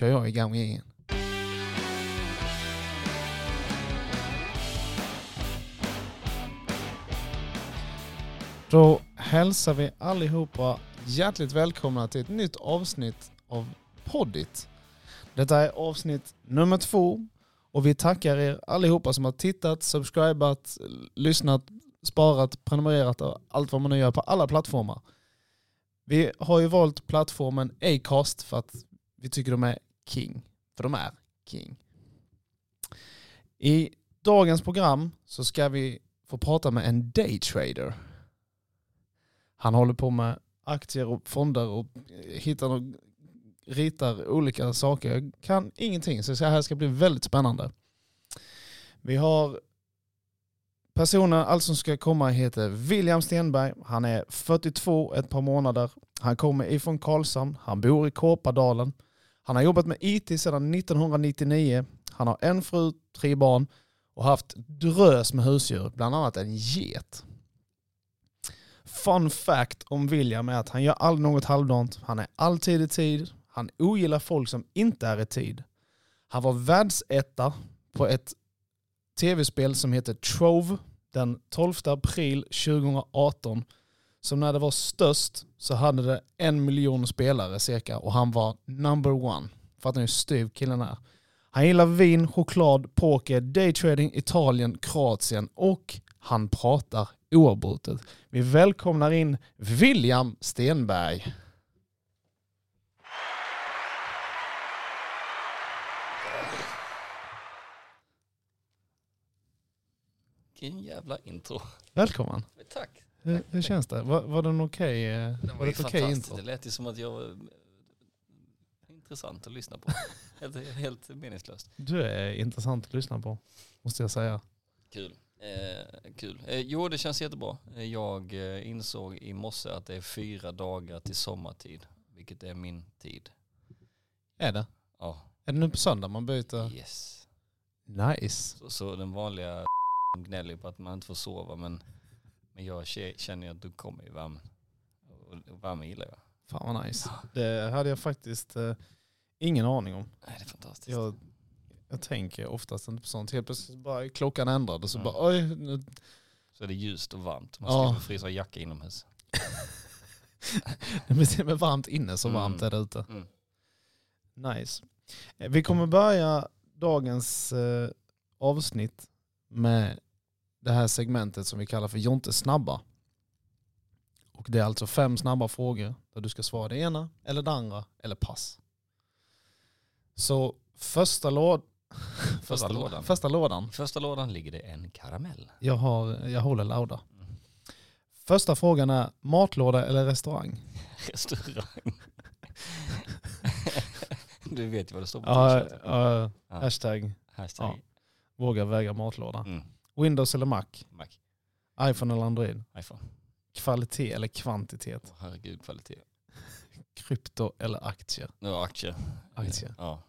kör jag igång igen. Då hälsar vi allihopa hjärtligt välkomna till ett nytt avsnitt av Poddit. Detta är avsnitt nummer två och vi tackar er allihopa som har tittat, subscribat, lyssnat, sparat, prenumererat och allt vad man nu gör på alla plattformar. Vi har ju valt plattformen Acast för att vi tycker de är king. För de är king. I dagens program så ska vi få prata med en daytrader. Han håller på med aktier och fonder och hittar och ritar olika saker. Jag kan ingenting så det här ska bli väldigt spännande. Vi har personen allt som ska komma heter William Stenberg. Han är 42, ett par månader. Han kommer ifrån Karlshamn. Han bor i Kåpadalen. Han har jobbat med IT sedan 1999. Han har en fru, tre barn och haft drös med husdjur, bland annat en get. Fun fact om William är att han gör aldrig något halvdant. Han är alltid i tid. Han ogillar folk som inte är i tid. Han var världsetta på ett tv-spel som heter Trove den 12 april 2018. Som när det var störst så hade det en miljon spelare cirka och han var number one. Fattar ni hur styv killen är? Han gillar vin, choklad, poker, daytrading, Italien, Kroatien och han pratar oavbrutet. Vi välkomnar in William Stenberg. Vilken jävla intro. Välkommen. Tack. Hur, hur känns det? Var, var det en okej Det var var det ju fantastiskt. intro? Det lät ju som att jag var intressant att lyssna på. helt, helt meningslöst. Du är intressant att lyssna på, måste jag säga. Kul. Eh, kul. Eh, jo, det känns jättebra. Jag eh, insåg i morse att det är fyra dagar till sommartid, vilket är min tid. Är det? Ja, Är det nu på söndag man byter? yes. Nice. Så, så den vanliga gnäller på att man inte får sova, men, men jag kä- känner ju att du kommer i värmen. Och, och värme gillar jag. Fan vad nice. Det hade jag faktiskt eh, ingen aning om. Nej, det är fantastiskt. Jag, jag tänker oftast inte på sånt. Helt plötsligt bara klockan ändrad och så Mm. bara oj. Nu. Så är det ljust och varmt. Man Ja. slipper frysa och jacka inomhus. Det blir till och med varmt inne så Mm. varmt är det ute. Mm. Nice. Eh, Vi kommer börja dagens eh, avsnitt med det här segmentet som vi kallar för Jonte snabba. Och det är alltså fem snabba frågor där du ska svara det ena eller det andra eller pass. Så första, låd första, lå- lådan. första lådan. I första lådan ligger det en karamell. Jag, har, jag håller lauda. Mm. Första frågan är matlåda eller restaurang? Restaurang. du vet ju vad det står på Ja, t-shirten. ja, Ja. hashtag Hashtag. våga väga matlåda. Mm. Windows eller Mac? Mac. iPhone eller Android? iPhone. Kvalitet eller kvantitet? Åh, herregud kvalitet. Krypto eller aktier? Har aktier. Aktier. Ja.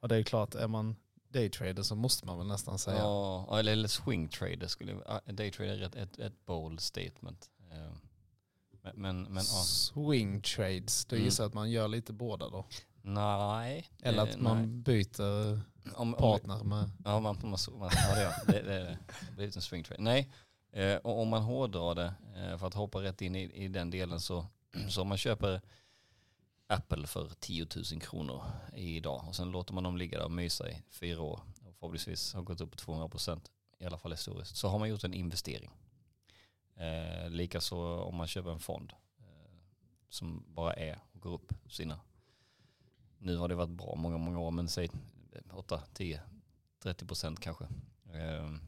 Och det är klart, är man daytrader så måste man väl nästan säga. Ja, eller, eller swing trader skulle jag, daytrader är ett, ett, ett bold statement. Eh, Men, men, men ja. Swing trades, då Mm. gissar jag att man gör lite båda då. nej. Eller eh, att man nej. byter om, partner med... Ja, man, man, man, ja det, är, det, det det. Blir en swing trade. Nej, eh, och om man hårdrar det, eh, för att hoppa rätt in i, i den delen så, så om man köper Apple för 10 000 kronor idag och sen låter man dem ligga där och mysa i fyra år och förhoppningsvis har gått upp på 200 procent i alla fall historiskt så har man gjort en investering. Eh, Likaså om man köper en fond eh, som bara är och går upp sina. Nu har det varit bra många, många år men säg 8, 10, 30 procent kanske. Ehm,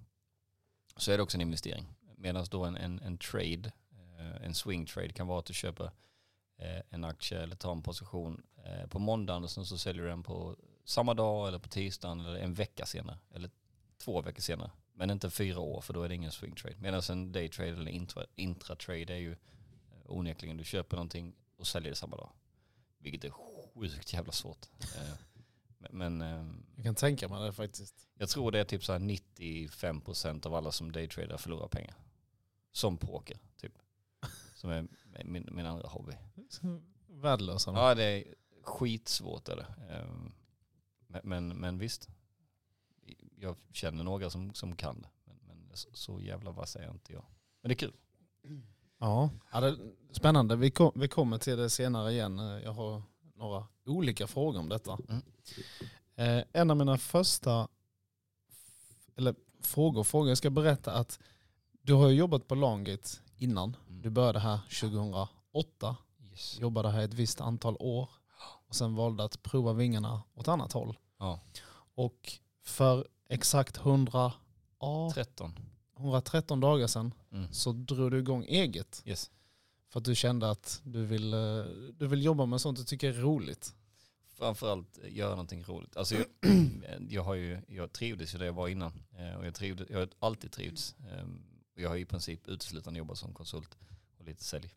så är det också en investering. Medan då en, en, en trade, eh, en swing trade kan vara att du köper eh, en aktie eller tar en position eh, på måndagen och sen så säljer du den på samma dag eller på tisdagen eller en vecka senare. Eller två veckor senare. Men inte fyra år för då är det ingen swing trade. Medan en day trade eller intra, intratrade är ju onekligen du köper någonting och säljer det samma dag. Vilket är sjukt jävla svårt. Eh, men ehm, Jag kan tänka mig det faktiskt. jag tror det är typ så här 95% av alla som daytradar förlorar pengar. Som poker, typ. Som är min, min andra hobby. Värdelösa. Ja, det är skitsvårt är det. Ehm, Men, men, visst, jag känner några som, som kan det. Men, men så, jävla vass är inte jag. Men det är kul. Ja, ja det är spännande. Vi, kom, vi kommer till det senare igen. Jag har några olika frågor om detta. Mm. Eh, en av mina första eller frågor, frågor, jag ska berätta att du har jobbat på Longate innan. Mm. Du började här 2008, Yes. jobbade här ett visst antal år och sen valde att prova vingarna åt annat håll. Ja, Och för exakt 100, ja, 13. 113 dagar sedan Mm. så drog du igång eget. Yes. För att du kände att du vill, eh, du vill jobba med sånt du tycker är roligt. Framförallt eh, göra någonting roligt. Alltså jag, jag, har ju, jag trivdes ju där jag var innan. Eh, och jag, trivdes, jag har alltid trivts. Ehm, jag har i princip uteslutande jobbat som konsult och lite sälj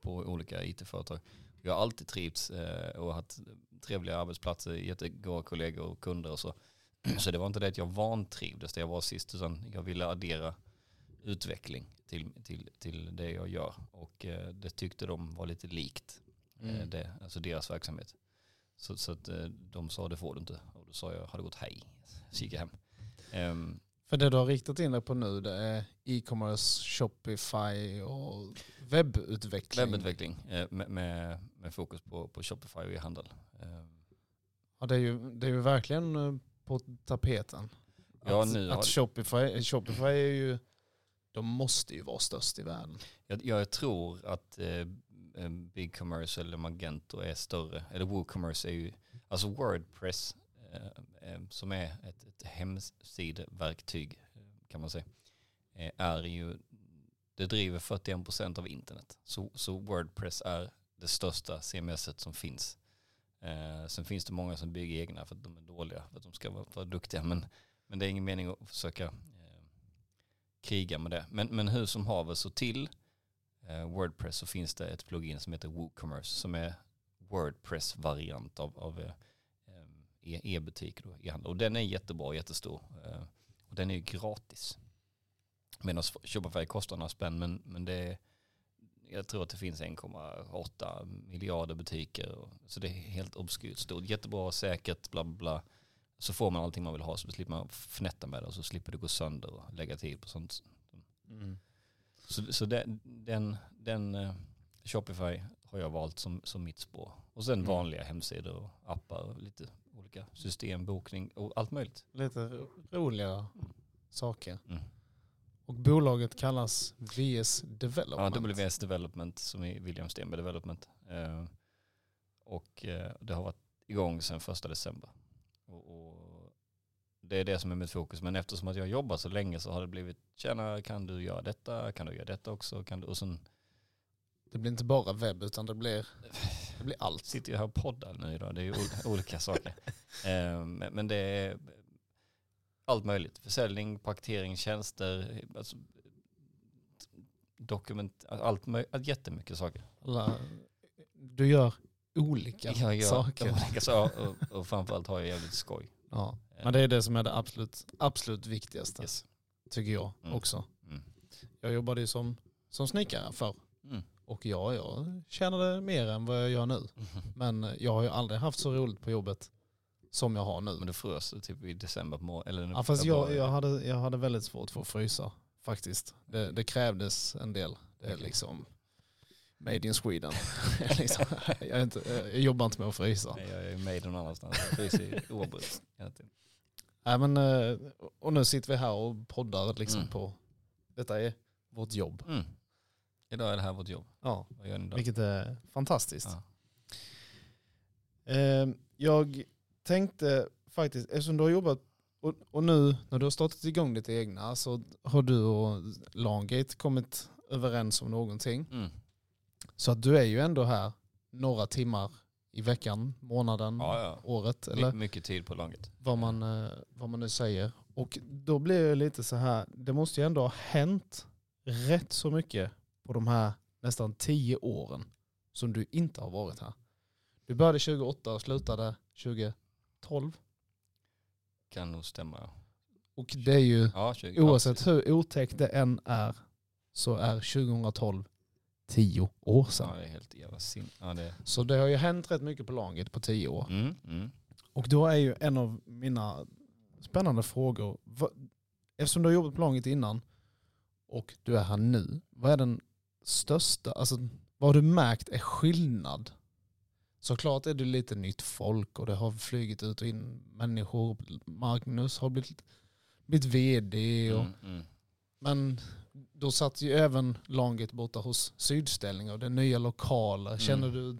på olika it-företag. Jag har alltid trivts och haft trevliga arbetsplatser, jättegoda kollegor och kunder och så. Så det var inte det att jag vantrivdes där jag var sist utan jag ville addera utveckling till, till, till det jag gör. Och eh, det tyckte de var lite likt eh, det, alltså deras verksamhet. Så, så att eh, de sa det får du inte. Och då sa jag, har det gått hej? Så gick jag hem. Ehm, För det du har riktat in dig på nu det är e-commerce, Shopify och webbutveckling. webbutveckling med, med, med fokus på, på Shopify och e-handel. Ehm, Ja, det, är ju, det är ju verkligen på tapeten. Ja, att, att Shopify, Shopify är ju, de måste ju vara störst i världen. jag, jag tror att eh, eh Big Commerce eller Magento är större. Eller WooCommerce är ju, alltså Wordpress eh, eh som är ett, ett hemsideverktyg eh, kan man säga. Eh, är ju, det driver 41% av internet. Så, så Wordpress är det största CMS som finns. Eh, sen finns det många som bygger egna för att de är dåliga, för att de ska vara, vara duktiga. Men, men det är ingen mening att försöka eh, kriga med det. Men, men hur som haver så till eh, Wordpress så finns det ett plugin som heter WooCommerce som är Wordpress-variant av, av eh, eh e-, e-butik. E Och den är jättebra, jättestor. Eh, och den är ju gratis. Medan Shopify kostar några spänn men, men det är, jag tror att det finns 1,8 miljarder butiker. Och, så det är helt obskyrt stort. Jättebra, säkert, bla bla bla. Så får man allting man vill ha så slipper man fnätta med det och så slipper det gå sönder och lägga tid på sånt. Så, så den, den, den eh, Shopify har jag valt som, som mitt spår. Och sen Mm. vanliga hemsidor och appar och lite olika system, bokning och allt möjligt. Lite ro- roliga saker. Mm. Och bolaget kallas VS Ja, Development. WS Development som är William Stenberg Development. Eh, och eh, det har varit igång sedan första december. Och, och det är det som är mitt fokus. Men eftersom att jag jobbar så länge så har det blivit, tjena kan du göra detta, kan du göra detta också, kan du, och sen Det blir inte bara webb utan det blir, det blir allt. sitter jag här och poddar nu idag. Det är ju ol- olika saker. Eh, men det är allt möjligt. Försäljning, paketering, tjänster, alltså, dokument, allt möjligt, jättemycket saker. Du gör olika Jag gör saker. olika saker och, och framförallt har jag jävligt skoj. Ja. Men det är det som är det absolut, absolut viktigaste, Yes. tycker jag Mm. också. Mm. Jag jobbade ju som, som snickare förr. Mm. Och ja, jag tjänade mer än vad jag gör nu. Men jag har ju aldrig haft så roligt på jobbet som jag har nu. Men det frös typ i december på morgonen. Eller Ja, fast jag, jag, hade, jag hade väldigt svårt för att frysa faktiskt. Det, det krävdes en del. Det är liksom made in Sweden. liksom, jag, är inte, jag jobbar inte med att frysa. Nej, jag är med någon annanstans. Jag fryser oavbrutet. Nej, men, eh, och nu sitter vi här och poddar liksom Mm. på, detta är vårt jobb. Mm. Idag är det här vårt jobb. Ja, vilket är fantastiskt. Ja. Eh, jag tänkte faktiskt, eftersom du har jobbat och, och nu när du har startat igång ditt egna så har du och Longate kommit överens om någonting. Mm. Så att du är ju ändå här några timmar i veckan, månaden, Ja, ja. året My, eller mycket tid på laget. vad man, eh, vad man nu säger. Och då blir det lite så här, det måste ju ändå ha hänt rätt så mycket på de här nästan tio åren som du inte har varit här. Du började 2008 och slutade 2012. Kan nog stämma. Och det är ju, Ja, 20, oavsett hur otäckt det än är, så är 2012 tio år sedan. Ja, det är helt jävla sin. Ja, det Så det har ju hänt rätt mycket på laget på tio år. mm, mm. Och då är ju en av mina spännande frågor, eftersom du har jobbat på Långet innan och du är här nu, vad är den största, alltså vad har du märkt är skillnad? Såklart är det lite nytt folk och det har flugit ut och in människor. Magnus har blivit, blivit vd. Och, Mm, mm. Men då satt ju även laget borta hos Sydställning och är nya lokaler. Känner du,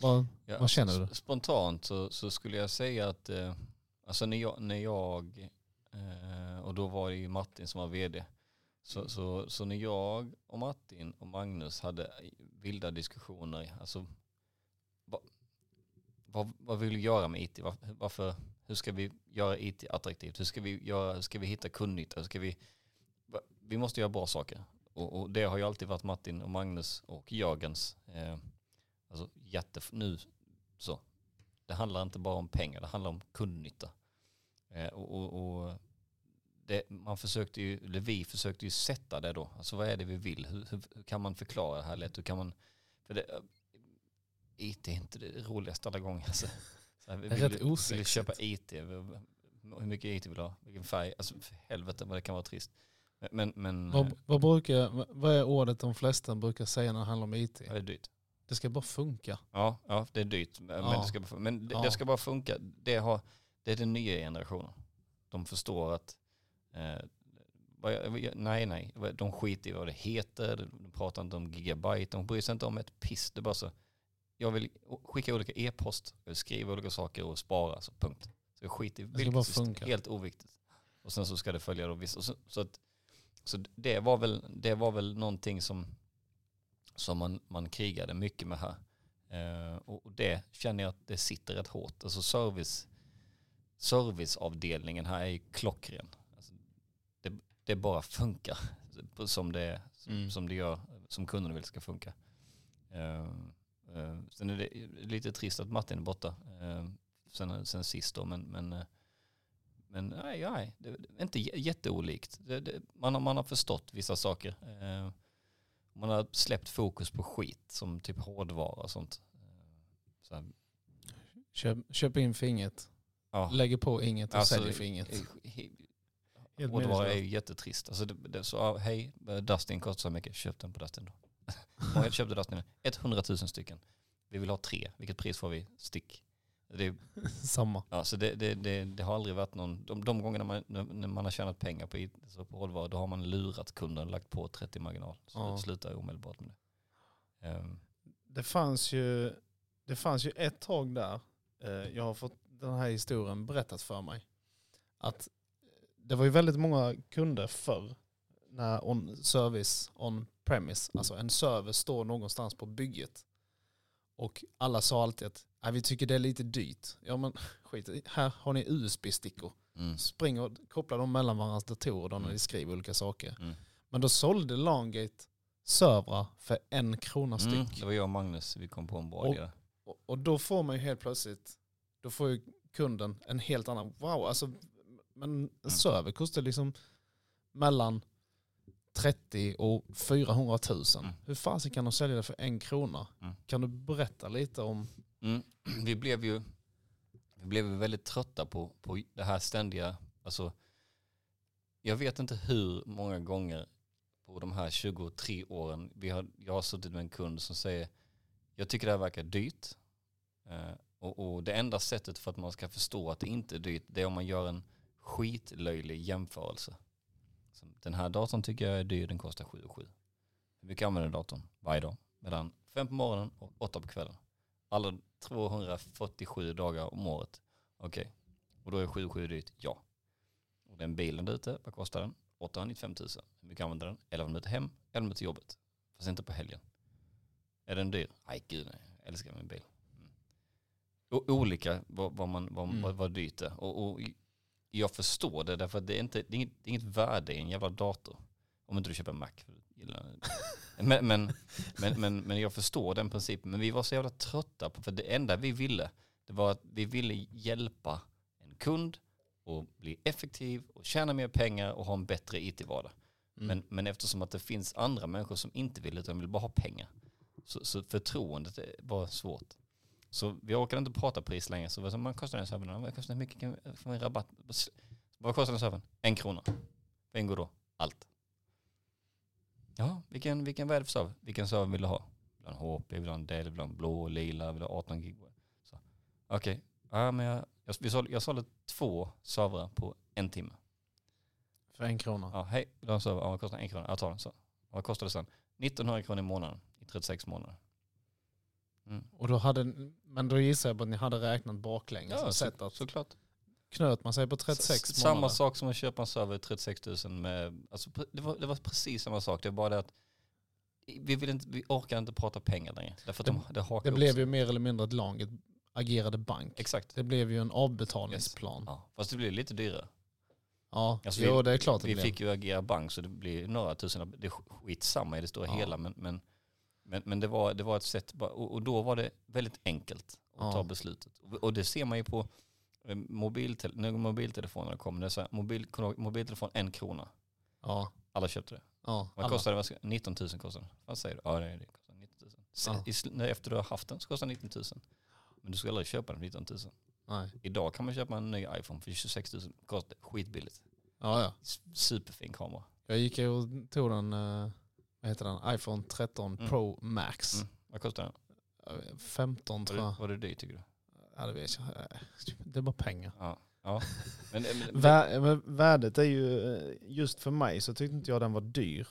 vad, Ja, Vad känner du? Spontant så, så skulle jag säga att eh, alltså när jag, när jag eh, och då var det ju Martin som var vd. Så, så, så när jag och Martin och Magnus hade vilda diskussioner, alltså vad, vad, vad vill vi göra med IT? Varför, varför, hur ska vi göra IT attraktivt? Hur ska vi, göra, hur ska vi hitta kundnytta? Hur ska vi, vi måste göra bra saker. Och, och det har ju alltid varit Martin och Magnus och Jörgens eh, alltså jätte, nu så. Det handlar inte bara om pengar, det handlar om kundnytta. Eh, och, och, och det, man försökte ju, eller vi försökte ju sätta det då. Alltså vad är det vi vill? Hur, hur, hur kan man förklara det här lätt? Hur kan man, för det, eh, IT är inte det roligaste alla gånger. Alltså. Så här, är vill, rätt vill köpa IT? Hur mycket IT vill du ha? Vilken färg? Alltså för helvete vad det kan vara trist. Men, men, vad, eh, vad, brukar, vad är ordet de flesta brukar säga när det handlar om IT? det är dyrt. Det ska bara funka. Ja, ja det är dyrt. Men, Ja. det, ska, bara- men det, Ja. det ska bara funka. Det, har, det är den nya generationen. De förstår att eh, nej, nej, de skiter i vad det heter. De pratar inte om gigabyte. De bryr sig inte om ett piss. Det är bara så. Jag vill skicka olika e-post, jag vill skriva olika saker och spara. Så punkt. Så jag skiter i vilket system. Helt oviktigt. Och sen så ska det följa då vissa. Så, så, att, så det, var väl, det var väl någonting som, som man, man krigade mycket med här. Eh, och det känner jag att det sitter rätt hårt. Alltså service, serviceavdelningen här är klockren. Alltså det, det bara funkar som det, som, Mm. som det gör, som kunden vill ska funka. Eh, eh, sen är det lite trist att Martin är borta eh, sen, sen sist då, men, men, eh, men nej, nej, det är inte jätteolikt. Det, det, man, har, man har förstått vissa saker. Eh, man har släppt fokus på skit som typ hårdvara och sånt. Eh, Så här, Köp, köp in för inget, ja. lägger på inget och Alltså, säljer för inget. Eh, Hårdvara är ju jättetrist. Alltså det, det, så, hej, eh, Dustin kostar så mycket, köp den på Dustin då. Många köpte Dustin? 100 000 stycken. Vi vill ha tre, vilket pris får vi? Stick. Det, Samma. ja, så det, det, det, det har aldrig varit någon, de, de gångerna man, när man har tjänat pengar på, it- så på hårdvara, då har man lurat kunden och lagt på 30 marginal. Så Ja. det slutar omedelbart med det. Ehm, Det fanns ju, det fanns ju ett tag där, eh, jag har fått den här historien berättat för mig, att det var ju väldigt många kunder förr när on service on premise, alltså en server står någonstans på bygget och alla sa alltid att "Nej, vi tycker det är lite dyrt. Ja men skit här har ni USB-stickor. mm, Spring och koppla dem mellan varandras datorer då när Mm. ni skriver olika saker. mm. Men då sålde Langate servrar för en krona styck. Mm, det var jag och Magnus, vi kom på en bra Och- idé. Och, och då får man ju helt plötsligt, då får ju kunden en helt annan, wow, alltså men Mm. en server kostar liksom mellan 30 och 400 000. Mm. Hur fasen kan de sälja det för en krona? Mm. Kan du berätta lite om, Mm. Vi blev ju vi blev väldigt trötta på, på det här ständiga, alltså jag vet inte hur många gånger på de här 23 åren vi har, jag har suttit med en kund som säger jag tycker det här verkar dyrt eh, och, och det enda sättet för att man ska förstå att det inte är dyrt det är om man gör en skitlöjlig jämförelse. Så den här datorn tycker jag är dyr, den kostar 7 7. Hur mycket använder datorn varje dag? Mellan 5 på morgonen och 8 på kvällen alla 247 dagar om året. Okej, och då är 77 dyrt? Ja. Och den bilen där ute, vad kostar den? 895 000. Hur mycket använder den? 11 minuter hem, 11 minuter till jobbet. Fast inte på helgen. Är den dyr? Nej gud nej, jag älskar min bil. Mm. Olika vad, vad, man, vad, Mm. vad, vad dyrt är. Och, och jag förstår det därför att det är, inte, det, är inget, det är inget värde i en jävla dator. Om inte du köper en Mac. Men, men, men, men, men jag förstår den principen. Men vi var så jävla trötta på, för det enda vi ville, det var att vi ville hjälpa en kund att bli effektiv och tjäna mer pengar och ha en bättre IT-vardag. Mm. Men, men eftersom att det finns andra människor som inte vill utan vill bara ha pengar. Så, så förtroendet var svårt. Så vi orkade inte prata pris längre. Så vad man kostar den servern? Vad kostar mycket? Kan vi rabatt? Vad kostar den servern? En krona. Vad ingår då? Allt. Ja, vilken, vilken vad är det för server? Vilken server vill du ha? Vill du ha en HP, vill du ha en Dell, vill du ha en blå, lila, vill du ha 18 gig? Okej, ja, men jag, jag, vi sålde, jag sålde två servrar på en timme. För en krona. Ja, hej, vill du ha en server? Ja, vad kostar en krona? Jag tar den så. Vad kostar det sen? 1900 kronor i månaden i 36 månader. Mm. Och då hade, men då gissar jag på att ni hade räknat baklänges Ja, och så, sett att såklart. knöt man sig på 36 S- Samma månader. sak som att köpa en server i 36 000 med, alltså det var, det var precis samma sak. Det var bara det att vi, vill inte, vi orkar inte prata pengar längre. Därför att de, det Det blev ju mer eller mindre att laget agerade bank. Exakt. Det blev ju en avbetalningsplan. Ja, fast det blir lite dyrare. Ja, Alltså jo vi- det är klart det Vi blev. fick ju agera bank så det blir några tusen, det är skitsamma i det stora Ja. hela men, men, men, men det, var, det var ett sätt, och, och då var det väldigt enkelt att Ja. ta beslutet. Och, det ser man ju på eh, mobiltel, när mobiltelefonerna kom, det så här, mobil, mobiltelefon en krona. Ja, Alla köpte det. ja. Vad kostar det? Vad ska- 19 000 kostar det. Vad säger du? Ja det, kostar 19 000. Se- Ja. i Efter du har haft den så kostar det 19 000. Men du ska aldrig köpa den för 19 000. Nej. Idag kan man köpa en ny iPhone för 26 000. Kostar skitbilligt. Ja, ja. Superfin kamera. Jag gick och tog den, eh, vad heter den, iPhone 13 Mm. Pro Max. Mm. Vad kostar den? Eh, 15 Var tror jag. var det dyrt tycker du? Ja, det vet jag. Eh, Det är bara pengar. Ja. ja. Men, men, men, men värdet är ju, eh, just för mig så tyckte inte jag den var dyr.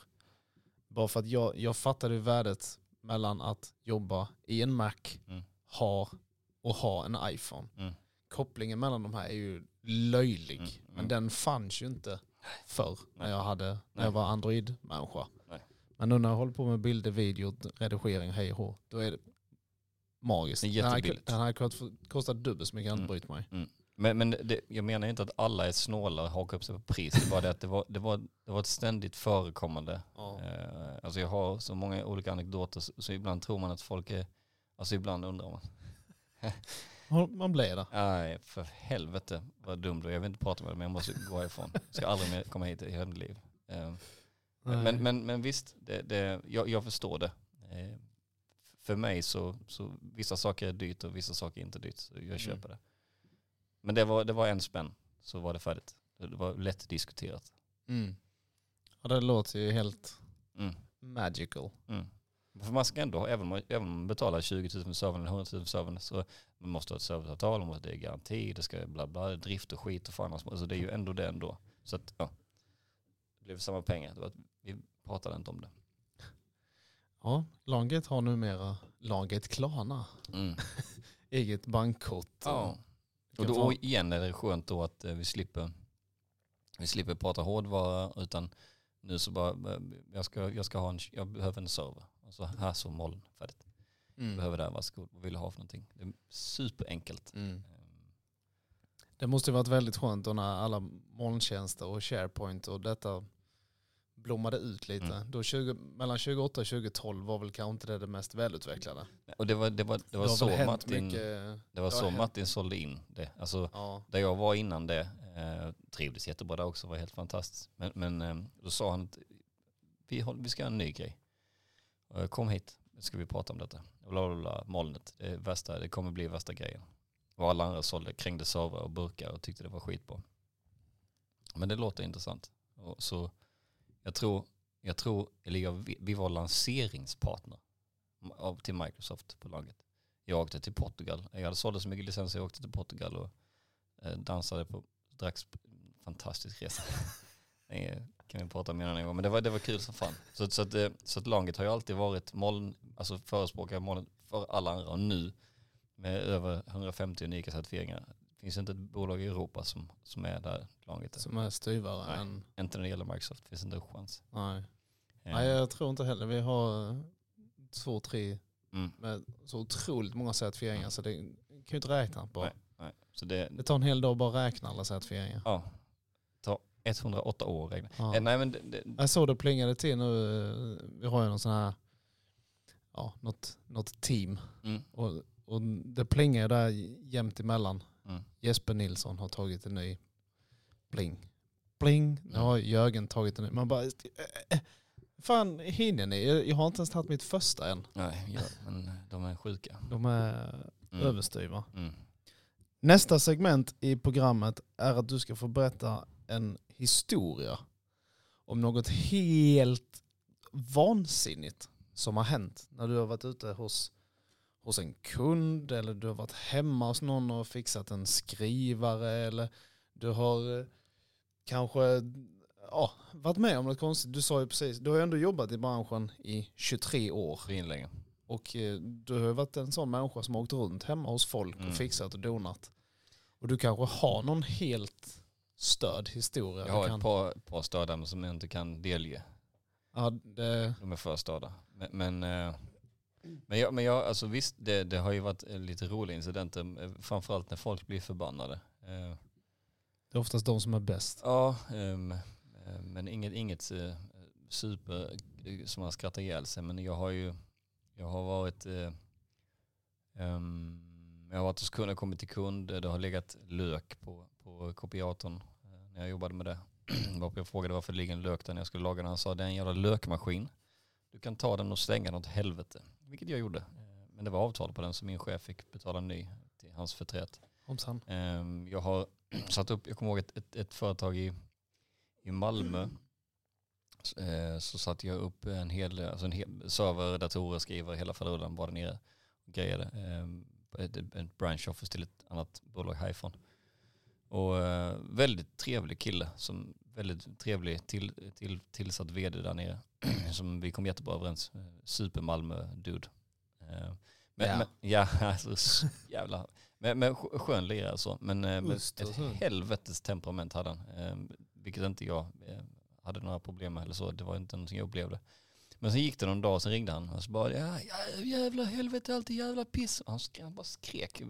Bara för att jag, jag fattade värdet mellan att jobba i en Mac, Mm. ha och ha en iPhone. Mm. Kopplingen mellan de här är ju löjlig. Mm, Men mm. den fanns ju inte förr när jag, hade, när jag var Android-människa. Men nu när jag håller på med bilder, video, redigering, hej och hå, då är det magiskt. Det är Den här- jättebilligt. Den här kostat- kostat dubbelt så mycket, jag Mm. brytt mig. men, men det, jag menar inte att alla är snåla och hakar upp sig på pris. Det är bara det att det var, det var, det var ett ständigt förekommande. Ja. Eh, alltså jag har så många olika anekdoter så, så ibland tror man att folk är, alltså ibland undrar man. Man blir det. Nej, för helvete vad dum du är. Jag vill inte prata med dig men jag måste gå ifrån. Jag ska aldrig mer komma hit i hela mitt liv. Eh, men, men, men visst, det, det, jag, jag förstår det. Eh, för mig så, så vissa saker är dyrt och vissa saker är inte dyrt. Så jag köper det. Men det var, det var en spänn så var det färdigt. Det var lätt diskuterat. Mm. Ja, det låter ju helt Mm. magical. Mm. För man ska ändå, även om man, även om man betalar 20 000 för servern eller 100 000 för servern så man måste ha ett serveravtal, man måste ha garanti, det ska bla bla, drift och skit och fan alltså det är ju ändå det ändå. Så att ja, det blev samma pengar. Det var att vi pratade inte om det. Ja, Laget har numera Laget Klarna. Mm. Eget bankkort. Ja. Och då igen är det skönt då att eh, vi slipper, vi slipper prata hårdvara utan nu så bara, eh, jag ska, jag ska ha en, jag behöver en server. Och så här så moln, färdigt. Mm. Behöver det här, varsågod, vad vill du ha för någonting? Det är superenkelt. Mm. Ehm, Det måste ju varit väldigt skönt då när alla molntjänster och SharePoint och detta blommade ut lite. Mm. Då 20, mellan 2008 och 2012 var väl kanske inte det, det mest välutvecklade. Och det var, det var, det var det så Martin, mycket. det var så hänt. Martin sålde in det. Alltså Ja. där jag var innan det, eh, trivdes jättebra där också, var helt fantastiskt. Men, men eh, då sa han att vi, vi ska ha en ny grej. Jag kom hit, nu ska vi prata om detta. Bla, bla, bla, molnet, det, är värsta, det kommer bli värsta grejen. Och alla andra sålde, krängde servrar och burkar och tyckte det var skitbra. Men det låter intressant. Och så jag tror, jag tror, eller jag, vi, var lanseringspartner till Microsoft på laget. Jag åkte till Portugal. Jag hade sålt så mycket licenser, jag åkte till Portugal och eh, dansade på, drack fantastisk resa. Det kan vi prata om en gång. Men det var, det var kul som fan. Så, så, att, eh, så att laget har ju alltid varit moln, alltså förespråkare moln för alla andra. Och nu med över 150 unika certifieringar finns inte ett bolag i Europa som, som är där laget är. Som är styvare Nej. än... Inte när det gäller Microsoft, finns inte en chans. Nej. Eh, Nej, jag tror inte heller. Vi har två, tre mm, med så otroligt många certifieringar så det kan ju inte räkna på. Nej. nej. Så det, Det tar en hel dag att bara räkna alla certifieringar. ja, tar 108 år att räkna. Ja. Eh, nej men det, det, Jag såg det plingade till nu. eh, Vi har ju någon sån här, ja, något, något team. mm, Och, och det plingar där jämt emellan. Mm, Jesper Nilsson har tagit en ny pling. Pling. Nu har Jörgen tagit en ny. Man bara, eh, eh, fan hinner ni? Jag- Jag har inte ens tagit mitt första än. nej, ja, men de är sjuka. De är, Mm. överstyva. Mm. Nästa segment i programmet är att du ska få berätta en historia om något helt vansinnigt som har hänt när du har varit ute hos, hos en kund eller du har varit hemma hos någon och fixat en skrivare eller du har eh, kanske ja, varit med om något konstigt. Du sa ju precis, du har ju ändå jobbat i branschen i 23 år Svinlänge. och eh, du har ju varit en sån människa som har åkt runt hemma hos folk Mm. och fixat och donat. Och du kanske har någon helt störd historia. Jag har kan, ett par, par störda som jag inte kan delge. ja, det, De är för störda. Men, men, eh, men, jag, men jag, alltså visst, det, det har ju varit eh, lite roliga incidenter. eh, Framförallt när folk blir förbannade. Eh, det är oftast de som är bäst. Ja, ehm, eh, men inget, inget super som man skrattar ihjäl sig. Men jag har ju, jag har varit, eh, ehm, jag har varit hos kund, jag har kommit till kund, det har legat lök på, på kopiatorn när jag jobbade med det. Jag frågade varför det ligger en lök där när jag skulle laga den. Han sa det är en jävla lökmaskin. Du kan ta den och slänga den åt helvete. Vilket jag gjorde. Eh, Men det var avtal på den så min chef fick betala en ny till hans förtret. Hoppsan. Ehm, Jag har satt upp, jag kommer ihåg ett, ett, ett företag i, i Malmö. S- eh, Så satte jag upp en hel, alltså en hel server, datorer, skrivare, hela faderullan var där nere. Och grejade. Ehm, Ett, ett branch office till ett annat bolag härifrån. Och eh, väldigt trevlig kille, som väldigt trevlig till, till, tillsatt vd där nere. som vi kom jättebra överens. Eh, Super Malmö-dude. Eh, Men, Ja. men, ja, alltså jävla. Men, men sk- skön lirare så. Men, eh, Just ett så. helvetes temperament hade han. Eh, vilket inte jag eh, hade några problem med eller så. Det var inte någonting jag upplevde. Men sen gick det någon dag, sen ringde han och så bara ja, jävla helvete, alltid jävla piss. Och han, han bara skrek.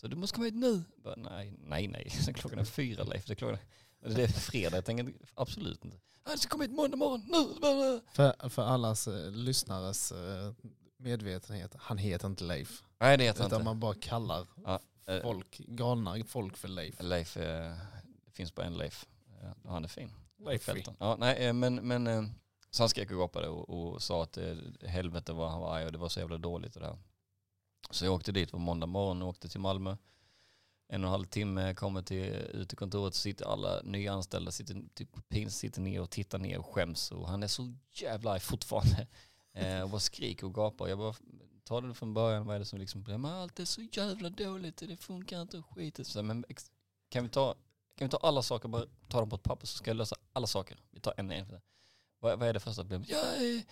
Så du måste komma hit nu. Jag Bara, nej, nej, nej. Klockan är fyra Leif. Det är, klockan, det är fredag. Jag tänker absolut inte. Ja, du ska komma hit måndag morgon. Nu. För, för allas eh, lyssnares eh, medvetenhet, han heter inte Leif. Nej, det heter han Utan inte. man bara kallar Ja, eh, folk, galna folk för Leif. Leif, eh, det finns bara en Leif. Och han är fin. Leify. Ja, nej, eh, men, men eh, så han skrek och gapade och, och sa att helvete vad han var arg och det var så jävla dåligt och det här. Så jag åkte dit på måndag morgon och åkte till Malmö. En och en halv timme, kommer till, ut till kontoret så sitter alla nya anställda, sitter, typ, pins, sitter ner och tittar ner och skäms och han är så jävla arg fortfarande. Eh, och bara skriker och gapar. Jag bara, ta det från början, vad är det som liksom, men allt är så jävla dåligt, det funkar inte och skit. Så, men kan vi ta kan vi ta alla saker, bara ta dem på ett papper så ska jag lösa alla saker. Vi tar en en. Vad, vad är det första problemet? Jag är, eh,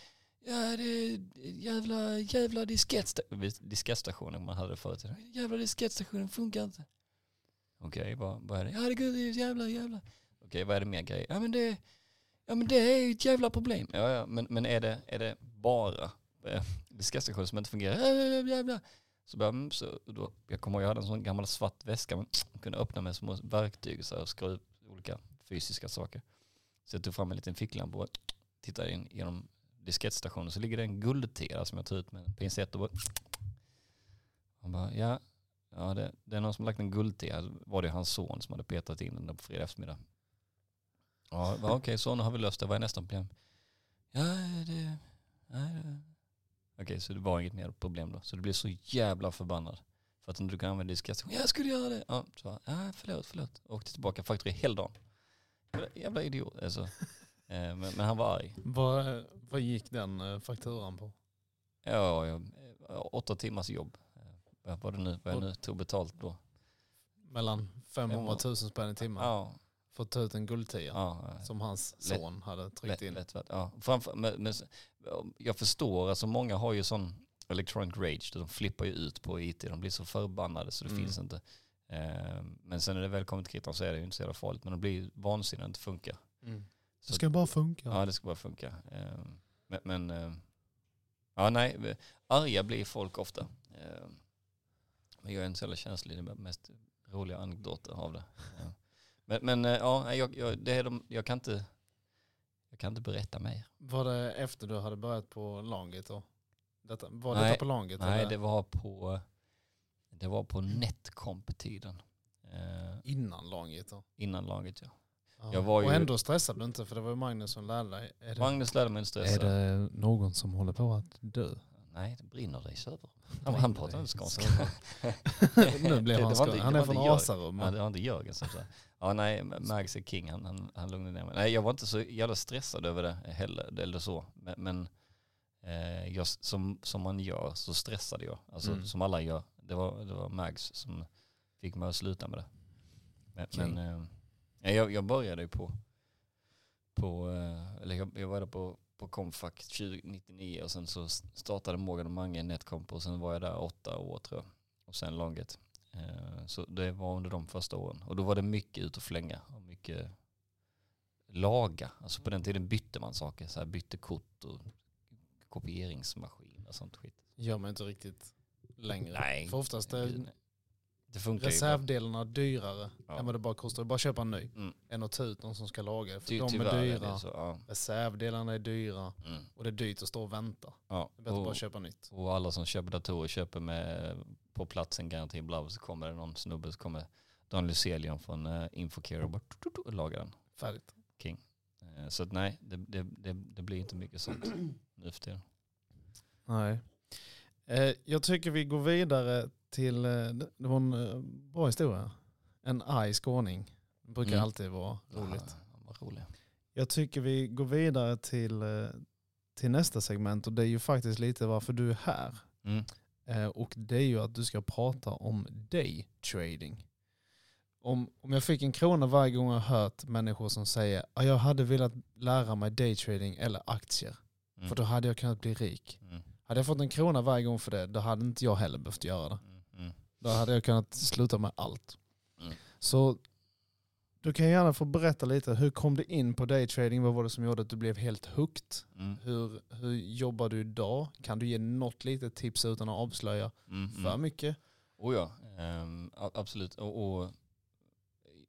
ja det är jävla, jävla diskettstationen. Diskettstationen man hade förut. Jävla diskettstationen funkar inte. Okej, vad, vad är det? Ja det är jävla, jävla. Okej, vad är det mer grejer? Ja men det, ja, men det är ett jävla problem. Ja, ja, men, men är, det, är det bara eh, diskettstationen som inte fungerar? Ja, ja, ja, jävla. Så, mm, så då, jag kommer ihåg jag hade en sån gammal svart väska man kunde öppna med små verktyg så här, och skruva olika fysiska saker. Så jag tog fram en liten ficklampa och tittade in genom diskettstationen så ligger det en guldtera som jag tar ut med en pincett och bara... Han bara, ja, ja det, det är någon som har lagt en guldtera. Var det hans son som hade petat in den där på fredag eftermiddag. Ja, okej, okej, så nu har vi löst det. Vad är nästa problem? Ja, det... Nej, det Okej, så det var inget mer problem då. Så du blev så jävla förbannad. För att inte du kan använda diskettstation. Jag skulle göra det. Ja, så, ja förlåt, förlåt. Åkte tillbaka fakturera hela dagen. Jävla- Jävla idiot. Alltså. Eh, Men, men han var arg. Vad, vad gick den eh, fakturan på? Ja, ja, eh, åtta timmars jobb. Vad var det nu? Vad jag nu tog betalt då? Mellan 500 000 spänn i timmen Ja, för att ta ut en guldtia ja. som hans Lätt- son hade tryckt Lätt, in. lätt, ja. Framför, men, men, jag förstår, alltså många har ju sån electronic rage, de flippar ju ut på IT, de blir så förbannade så det Mm. finns inte. Men sen när det väl kommer till kritan så är det ju inte så jävla farligt, men de blir vansinniga när det inte funkar. Mm. Så- Det ska bara funka. Ja, det ska bara funka. Eh, men, men eh, ja nej, arga blir folk ofta. Eh, men jag är inte så jävla känslig, det är mest roliga anekdoter av det. Men, men eh, ja, jag, jag, det är de, jag, kan inte, jag kan inte berätta mer. Var det efter du hade börjat på Longit då? Detta, var Nej, detta på Longit? Nej, eller det var på, det var på netcomp-tiden. Innan Longit då? innan laget ja. Ja. Jag var Och ändå stressade du inte för det var ju Magnus som lärde dig. Är det, Magnus lärde mig inte är stressa. det någon som håller på att dö? Nej, det brinner det i Söderrum. Brinner Han det pratar inte skånska. nu Det han inte- Han är från. Asarum. Ja, det var inte Jörgen som sa. Ja, nej, Mags är king. Han, han, han lugnade ner mig. Nej, jag var inte så jävla stressad över det heller, eller så. Men, men eh, jag, som, som man gör så stressade jag. Alltså Mm. som alla gör. Det var, det var Mags som fick mig att sluta med det. Men, men eh, jag, jag började ju på, på eh, eller jag, jag var där på, på Comfac 2099 och sen så startade Morgan och Mange Netcomp och sen var jag där åtta år tror jag. Och sen Långet. Eh, Så det var under de första åren. Och då var det mycket ut och flänga och mycket laga. Alltså på den tiden bytte man saker. Så här bytte kort och kopieringsmaskin och sånt skit. Gör man inte riktigt längre. Nej. För oftast är. Det funkar reservdelarna dyrare Ja. än vad det bara kostar. Är bara köpa en ny. Mm. Än att ta ut någon som ska laga. För Ty, de är är dyra. det så. Ja. Reservdelarna är dyra. Mm. Och det är dyrt att stå och vänta. Ja. Det är bättre att bara Och, köpa nytt. och alla som köper datorer köper med på plats en garanti bla, så kommer det någon snubbe så kommer Daniel Celion från uh, Infocare och bara och lagar den. Färdigt. Eh, Så att nej, det, det, det, det blir inte mycket sånt nu för tiden. Nej. Eh, jag tycker vi går vidare till, eh, det var en eh, bra historia. En arg skåning. Det brukar Mm. alltid vara roligt. Ja, vad roligt. Jag tycker vi går vidare till, eh, till nästa segment och det är ju faktiskt lite varför du är här. Mm. Och det är ju att du ska prata om daytrading. Om, om jag fick en krona varje gång jag hört människor som säger att jag hade velat lära mig daytrading eller aktier. Mm. För då hade jag kunnat bli rik. Mm. Hade jag fått en krona varje gång för det, då hade inte jag heller behövt göra det. Mm. Då hade jag kunnat sluta med allt. Mm. Så du kan gärna få berätta lite, hur kom du in på daytrading? Vad var det som gjorde att du blev helt hooked? Mm. Hur, hur jobbar du idag? Kan du ge något litet tips utan att avslöja Mm. för Mm. mycket? Oh ja, a- absolut. Och, och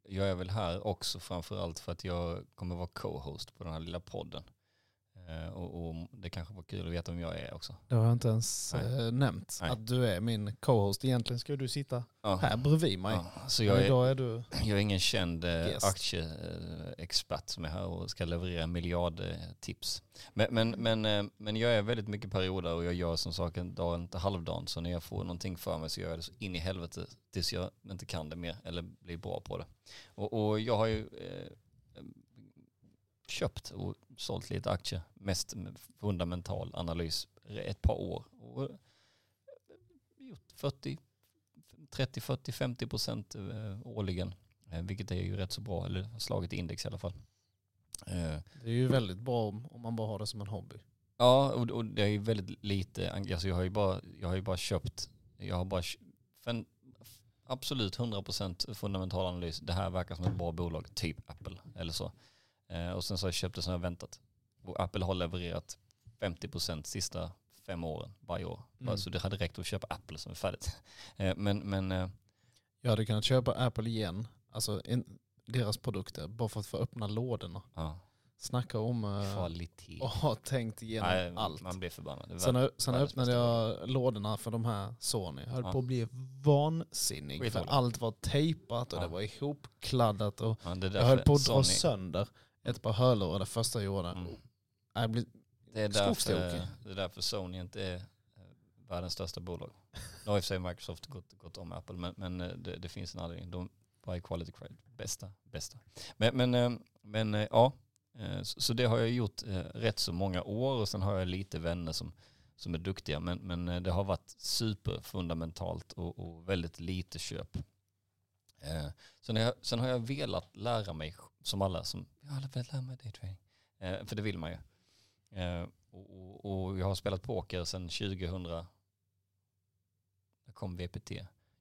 jag är väl här också framförallt för att jag kommer vara co-host på den här lilla podden. Eh, och, och det kanske var kul att veta om jag är också. Det har jag inte ens Nej. eh, nämnt. Nej. Att du är min co-host. Egentligen ska du sitta Ja. här bredvid mig. Ja, så jag är, är du... jag är ingen känd eh, aktieexpert som är här och ska leverera miljardtips. Men, men, men, men jag är väldigt mycket perioder och jag gör som saken dag inte halvdagen. Så när jag får någonting för mig så gör jag det så in i helvete tills jag inte kan det mer eller blir bra på det. Och, och jag har ju köpt och sålt lite aktier, mest fundamental analys, ett par år. Och eh, gjort 40, 30, 40, 50 procent eh, årligen. Eh, Vilket är ju rätt så bra, eller slagit index i alla fall. Det är ju väldigt bra om, om man bara har det som en hobby. Ja, och, och det är ju väldigt lite, alltså jag har ju bara, jag har ju bara köpt, jag har bara, för absolut 100% fundamental analys, det här verkar som ett bra bolag, typ Apple eller så. Eh, och sen så har jag köpt det som jag väntat. Och Apple har levererat 50% sista fem åren varje år. Mm. Så det hade räckt att köpa Apple som är färdigt. Eh, men, men eh, Jag hade kunnat köpa Apple igen, alltså en, deras produkter, bara för att få öppna lådorna. ja, Snacka om kvalitet. och ha tänkt igenom Nej, allt. Man blir förbannad. Sen, sen öppnade jag lådorna för de här Sony. Jag höll Ja. på att bli vansinnig. För allt var tejpat och Ja. det var ihopkladdat. Och Ja, jag höll på att dra Sony- sönder ett par hörlurar det första jag gjorde. Mm. Jag blev, Det är, därför, det är därför Sony inte är eh, världens största bolag. Nu har i och för sig Microsoft gått, gått om Apple, men, men eh, det, det finns en anledning. De var quality credit. Bästa, bästa. Men, men, eh, men ja, så, det har jag gjort rätt så många år och sen har jag lite vänner som, som är duktiga. Men, men det har varit superfundamentalt och, och väldigt lite köp. Eh, Sen har, jag, sen har jag velat lära mig, som alla som, jag har velat lära mig daytrading. Eh, För det vill man ju. Eh, och, och, jag har spelat poker sedan 2000, när kom VPT?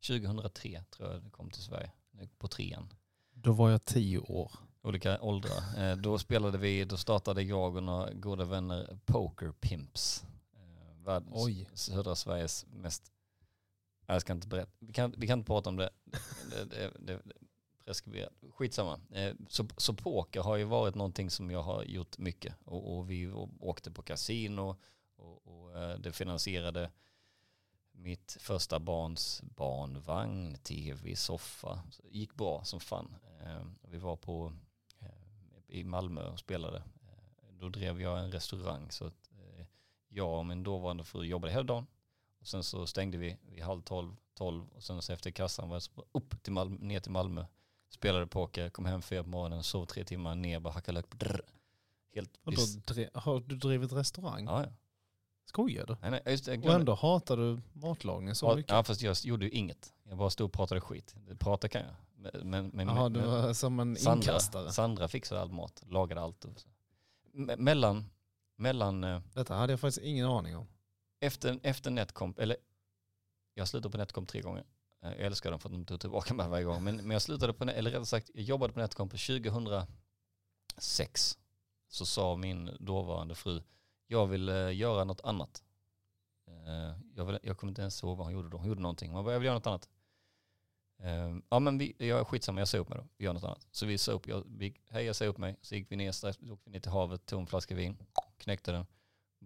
2003 tror jag det kom till Sverige, på trean. då var jag tio år. Olika åldrar. Eh, Då spelade vi, då startade jag och några goda vänner Poker Pimps. Eh, Världens, Oj. södra Sveriges mest, jag ska inte berätta, vi kan, vi kan inte prata om det. det, det, det, det preskriberat. Skitsamma. Eh, så, så poker har ju varit någonting som jag har gjort mycket. Och, och vi åkte på kasino och, och eh, det finansierade mitt första barns barnvagn, tv, soffa. Så det gick bra som fan. Eh, vi var på i Malmö och spelade. Då drev jag en restaurang så att jag och min dåvarande fru jobbade hela dagen. Och sen så stängde vi vid halv tolv, tolv och sen så efter kassan var jag upp till Malmö, ner till Malmö. Spelade poker, kom hem fyra på morgonen, sov tre timmar, ner, bara hacka lök. Drr. Helt har du drivit restaurang? Ja, ja. Skojar du? Nej, nej, just Och ändå hatar du matlagning så Ja, mycket? ja, fast jag gjorde ju inget. Jag bara stod och pratade skit. Prata kan jag. Men, men, men, Jaha, du men- var som en Sandra, inkastare. Sandra fixade all mat, lagade allt. och så. Me- Mellan, mellan eh, Detta hade jag faktiskt ingen aning om efter, efter Netcomp, eller jag slutade på Netcomp tre gånger. Eh, jag älskar dem för att de tog tillbaka mig varje gång. Men, men jag slutade på, eller rättare sagt, jag jobbade på Netcomp 2006. Så sa min dåvarande fru, jag vill eh, göra något annat. Eh, jag, vill, jag kommer inte ens ihåg vad hon gjorde då. Hon gjorde någonting. Hon bara, jag vill göra något annat. Eh, ja men vi, jag är skitsamma, jag säger upp mig då. Vi gör något annat. Så vi sa upp, jag, vi, hej jag säger upp mig. Så gick vi ner, strax, åkte vi ner till havet, tog en flaska vin, knäckte den.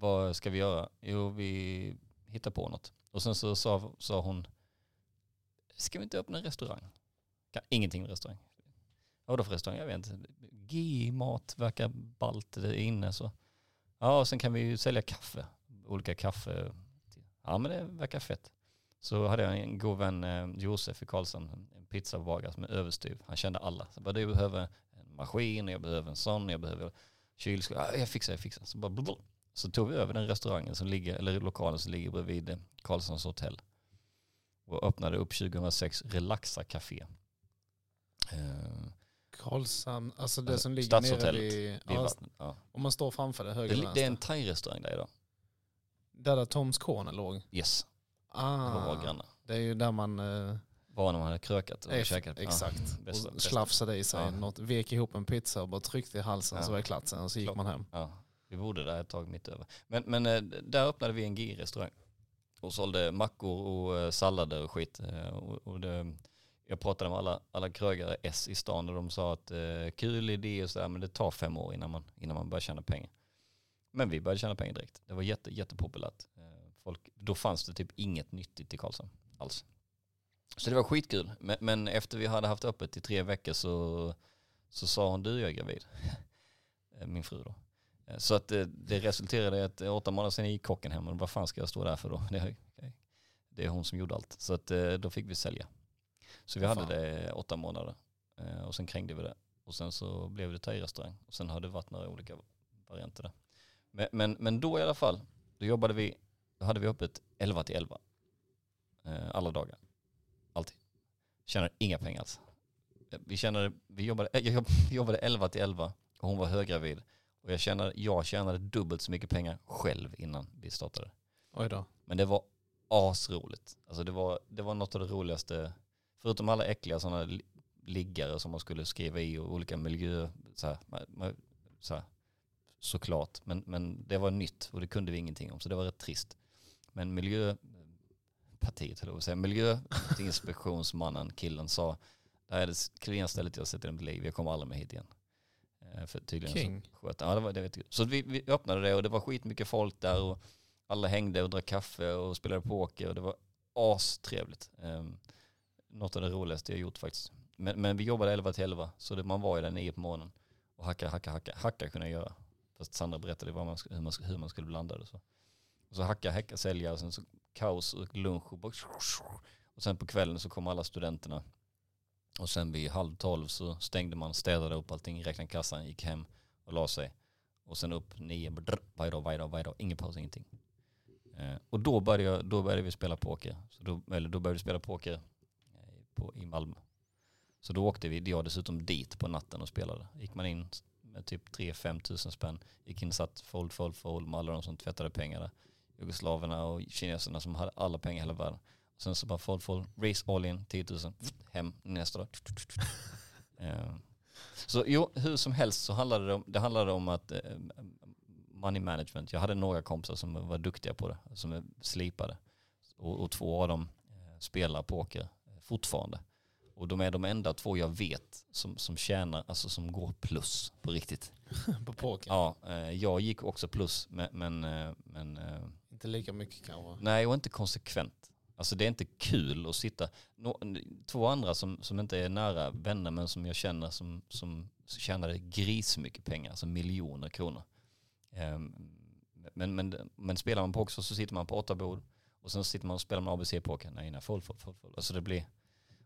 Vad ska vi göra? Jo vi hittar på något. Och sen så sa, sa hon, ska vi inte öppna en restaurang? Kan ingenting med restaurang. Vadå för restaurang? Jag vet inte. G-mat verkar ballt det är inne så. Ja, och sen kan vi ju sälja kaffe. Olika kaffe. Ja, men det verkar fett. Så hade jag en god vän, eh, Josef i Karlshamn, en- en pizzabagare som är överstyv. Han kände alla. Så bara, du behöver en maskin, jag behöver en sån, jag behöver kylskåp. Ja, jag fixar, jag fixar. Så, bara, blablabla så tog vi över den restaurangen som ligger, eller lokalen som ligger bredvid eh, Karlshamns hotell. Och öppnade upp 2006 Relaxa Café. Eh, Karlshamn, alltså det Alltså, som ligger nere vid... Ja. Ja. om man står framför det, höger Det, eller det vänster. är en thai-restaurang där idag. Där där Toms Corner låg. Yes, det Ah, grannar. det är ju där man... Eh, Bara när man hade krökat och ex- käkat. Ja, exakt. bästa, och slafsade i sig Ja. något, vek ihop en pizza och bara tryckte i halsen Ja. så var det klart sen och så gick Klart. man hem. Ja, vi bodde där ett tag mitt över. Men, men eh, där öppnade vi en GI-restaurang. Och sålde mackor och eh, sallader och skit. Eh, och, och det, jag pratade med alla, alla krögare S i stan och de sa att eh, kul idé och sådär men det tar fem år innan man, innan man börjar tjäna pengar. Men vi började tjäna pengar direkt. Det var jätte, jättepopulärt. Eh, Folk, då fanns det typ inget nyttigt i Karlshamn alls. Så det var skitkul. Men, men efter vi hade haft öppet i tre veckor så, så sa hon du jag är gravid. Min fru då. Eh, Så att det, det resulterade i att eh, åtta månader sen gick kocken hem och vad fan ska jag stå där för då? Det är, det är hon som gjorde allt. Så att eh, då fick vi sälja. Så vi Fan. hade det åtta månader Eh, och sen krängde vi det. Och sen så blev det thai-restaurang. Och sen har det varit några olika varianter där. Men, men, men då i alla fall, då jobbade vi, då hade vi öppet 11 till 11. Eh, alla dagar. Alltid. Tjänade inga pengar alls. Eh, Vi, tjänade, vi jobbade, eh, jag jobb- jobbade 11 till 11 och hon var höggravid. Och jag tjänade, jag tjänade dubbelt så mycket pengar själv innan vi startade. Oj då. Men det var asroligt. Alltså det var, det var något av det roligaste. Förutom alla äckliga sådana li- liggare som man skulle skriva i och olika miljö, så här, så här, såklart. Men, men det var nytt och det kunde vi ingenting om så det var rätt trist. Men miljöpartiet, eller vad säga, miljöinspektionsmannen, killen sa, det här är det cleanaste stället jag har sett i mitt liv, jag kommer aldrig mer hit igen. Eh, För tydligen King. så sköt Ja, det var det. Jag. Så vi, vi öppnade det och det var skitmycket folk där och alla hängde och drack kaffe och spelade poker och det var astrevligt. Um, något av det roligaste jag gjort faktiskt. Men, men vi jobbade 11 till 11 så det, man var ju där 9 på morgonen och hacka, hacka, hacka. Hacka kunde jag göra. Fast Sandra berättade man, hur, man, hur man skulle blanda det. Så. Och så hacka, hacka, sälja och sen så kaos och lunch och, och sen på kvällen så kom alla studenterna. Och sen vid halv tolv så stängde man, städade upp allting, räknade kassan, gick hem och la sig. Och sen upp nio, brr, varje dag, varje dag, varje dag, ingen paus, ingenting. Eh, och då började, jag, då började vi spela poker. Så då, eller då började vi spela poker eh, på, i Malmö. Så då åkte vi, jag dessutom dit på natten och spelade. Gick man in med typ 3-5 tusen spänn. Gick in, och satt fold, fold, fold med alla de som tvättade pengarna. Jugoslaverna och kineserna som hade alla pengar i hela världen. Sen så bara fold, fold, race all in, 10 000, hem nästa dag. Eh, Så jo, hur som helst så handlade det om, det handlade om att eh, money management. Jag hade några kompisar som var duktiga på det, som är slipade. Och, och två av dem eh, spelar poker fortfarande. Och de är de enda två jag vet som, som tjänar, alltså som går plus på riktigt. på poker. Ja, jag gick också plus men, men, men Inte lika mycket kanske. nej och inte konsekvent. Alltså det är inte kul att sitta, nå, två andra som, som inte är nära vänner men som jag känner som, som tjänade grismycket pengar, alltså miljoner kronor. Um, Men, men, men spelar man poker så sitter man på åtta bord och sen sitter man och spelar med ABC-poker. Nej, nej, full, full, full, full. Alltså det blir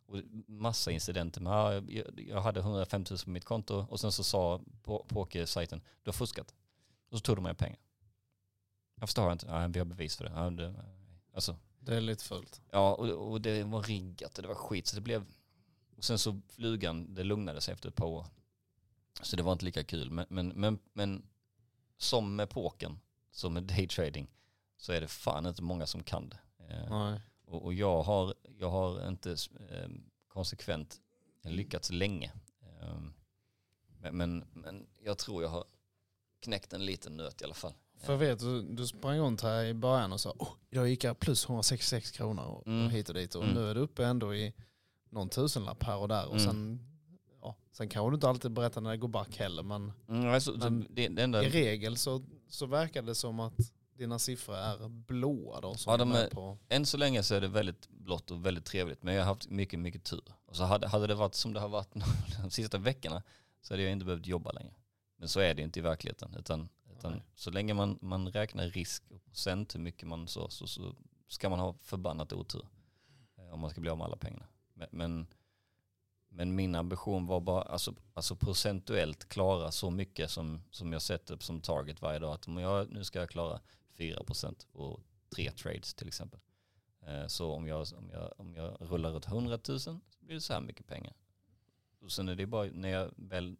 och massa incidenter. Men ah, jag, jag hade 105 000 på mitt konto och sen så sa pokersajten, du har fuskat. Och så tog de mig pengar. Jag förstår inte, nej, vi har bevis för det. Det alltså, det är lite fullt. Ja, och, och det var riggat och det var skit. Så det blev... Och sen så flugan, det lugnade sig efter ett par år. Så det var inte lika kul. Men, men, men, men som med poken, som med daytrading, så är det fan inte många som kan det. Eh. Och, och, jag, har, jag har inte eh, konsekvent lyckats länge. Eh, men, men, men jag tror jag har knäckt en liten nöt i alla fall. För jag vet, du, du sprang runt här i början och sa oh, idag gick jag plus 166 kronor och, mm. hit och dit. Och mm. nu är du uppe ändå i någon tusenlapp här och där. Och mm. sen, ja, sen kan du inte alltid berätta när det går back heller. Men, mm, alltså, men det, det enda... i regel så, så verkar det som att dina siffror är blåa då? Som ja, de är, på. Än så länge så är det väldigt blått och väldigt trevligt. Men jag har haft mycket, mycket tur. Och så hade, hade det varit som det har varit de sista veckorna så hade jag inte behövt jobba längre. Men så är det inte i verkligheten. Utan, utan så länge man, man räknar risk och procent hur mycket man så, så, så ska man ha förbannat otur. Eh, om man ska bli av med alla pengarna. Men, men, men min ambition var bara, alltså, alltså procentuellt klara så mycket som, som jag sätter som target varje dag. Att om jag, nu ska jag klara 4% på tre trades till exempel. Eh, så om jag, om, jag, om jag rullar ut 100 000 så blir det så här mycket pengar. Och sen är det bara när jag väl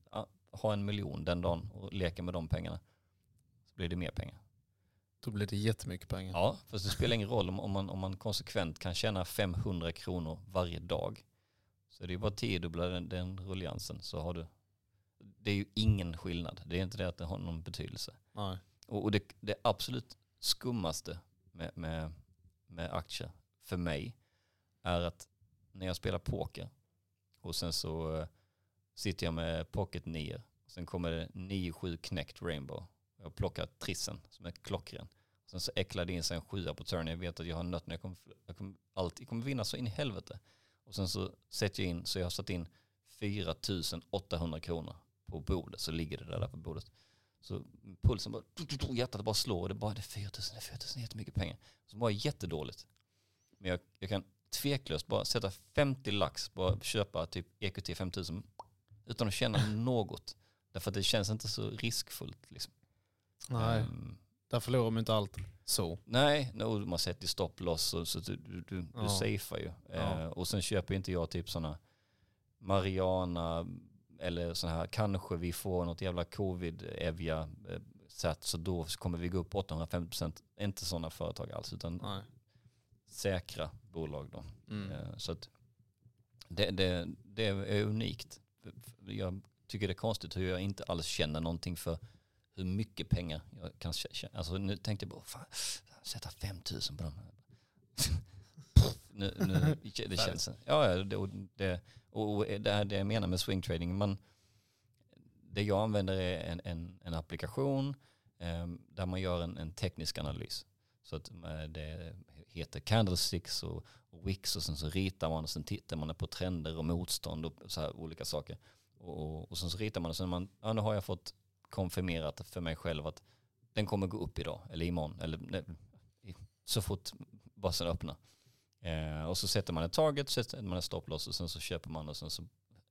har en miljon den dagen och leker med de pengarna blir det mer pengar. Då blir det jättemycket pengar. Ja, fast det spelar ingen roll om, om, man, om man konsekvent kan tjäna 500 kronor varje dag. Så det är bara tiodubbla den, den rulliansen så har du. Det är ju ingen skillnad. Det är inte det att det har någon betydelse. Nej. Och, och det, det absolut skummaste med, med, med aktier för mig är att när jag spelar poker och sen så uh, sitter jag med pocket 9. Sen kommer det 9-7 knäckt rainbow. Jag plockar trissen som är klockren. Sen så äcklar det in sig en sjua på turn. Jag vet att jag har nött jag kommer, jag kommer alltid jag kommer vinna så in i helvete. Och sen så sätter jag in, så jag har satt in 4 800 kronor på bordet. Så ligger det där på bordet. Så pulsen bara, hjärtat bara slår och det bara, det är 4000, det är 4000, jättemycket pengar. Så bara jättedåligt. Men jag, jag kan tveklöst bara sätta 50 lax, bara köpa typ EQT 5000 utan att känna något. Därför att det känns inte så riskfullt. Liksom. Nej, um, där förlorar man inte allt så. Nej, no, man sätter stopp loss så, så du, du, du, ja. safear ju. Ja. Uh, och sen köper inte jag typ sådana Mariana eller så här, kanske vi får något jävla covid-evja eh, sätt så då kommer vi gå upp 850%. Inte sådana företag alls utan Nej. säkra bolag då. Mm. Eh, så att det, det, det är unikt. Jag tycker det är konstigt hur jag inte alls känner någonting för hur mycket pengar jag kan tjäna. Alltså nu tänkte jag bara, fan, sätta 5000 på dem. nu, nu, det känns, ja, det, det, och det är det jag menar med swing trading. Man, det jag använder är en, en, en applikation eh, där man gör en, en, teknisk analys. Så att eh, det heter candlesticks och, och wicks och sen så ritar man och sen tittar man på trender och motstånd och så här olika saker. Och, och, och sen så ritar man och sen man, ja nu har jag fått konfirmerat för mig själv att den kommer gå upp idag eller imorgon eller nej, så fort börsen öppnar. Eh, och så sätter man ett target, sätter man ett stopploss och sen så köper man och sen så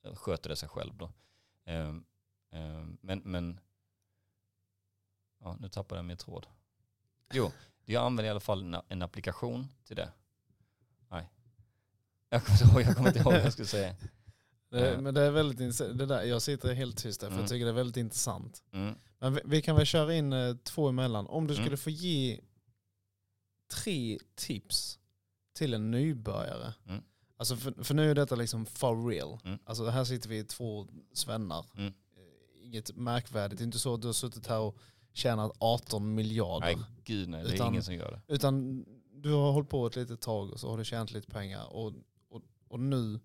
eh, sköter det sig själv då. Eh, eh, men, men ja, nu tappade jag min tråd. Jo, jag använder i alla fall en, en applikation till det. Nej, jag kommer inte ihåg, jag kommer inte ihåg vad jag skulle säga. Det, men det är väldigt det där, jag sitter helt tyst där för mm. jag tycker det är väldigt intressant. Mm. Men vi, vi, kan väl köra in eh, två emellan. Om du mm. skulle få ge tre tips till en nybörjare. Mm. Alltså för, för, nu är detta liksom for real. Mm. Alltså här sitter vi två svennar. Mm. Eh, inget märkvärdigt. Det är inte så att du har suttit här och tjänat 18 miljarder. Nej gud nej, det är ingen som gör det. Utan du har hållit på ett litet tag och så har du tjänat lite pengar. Och, och, och nu,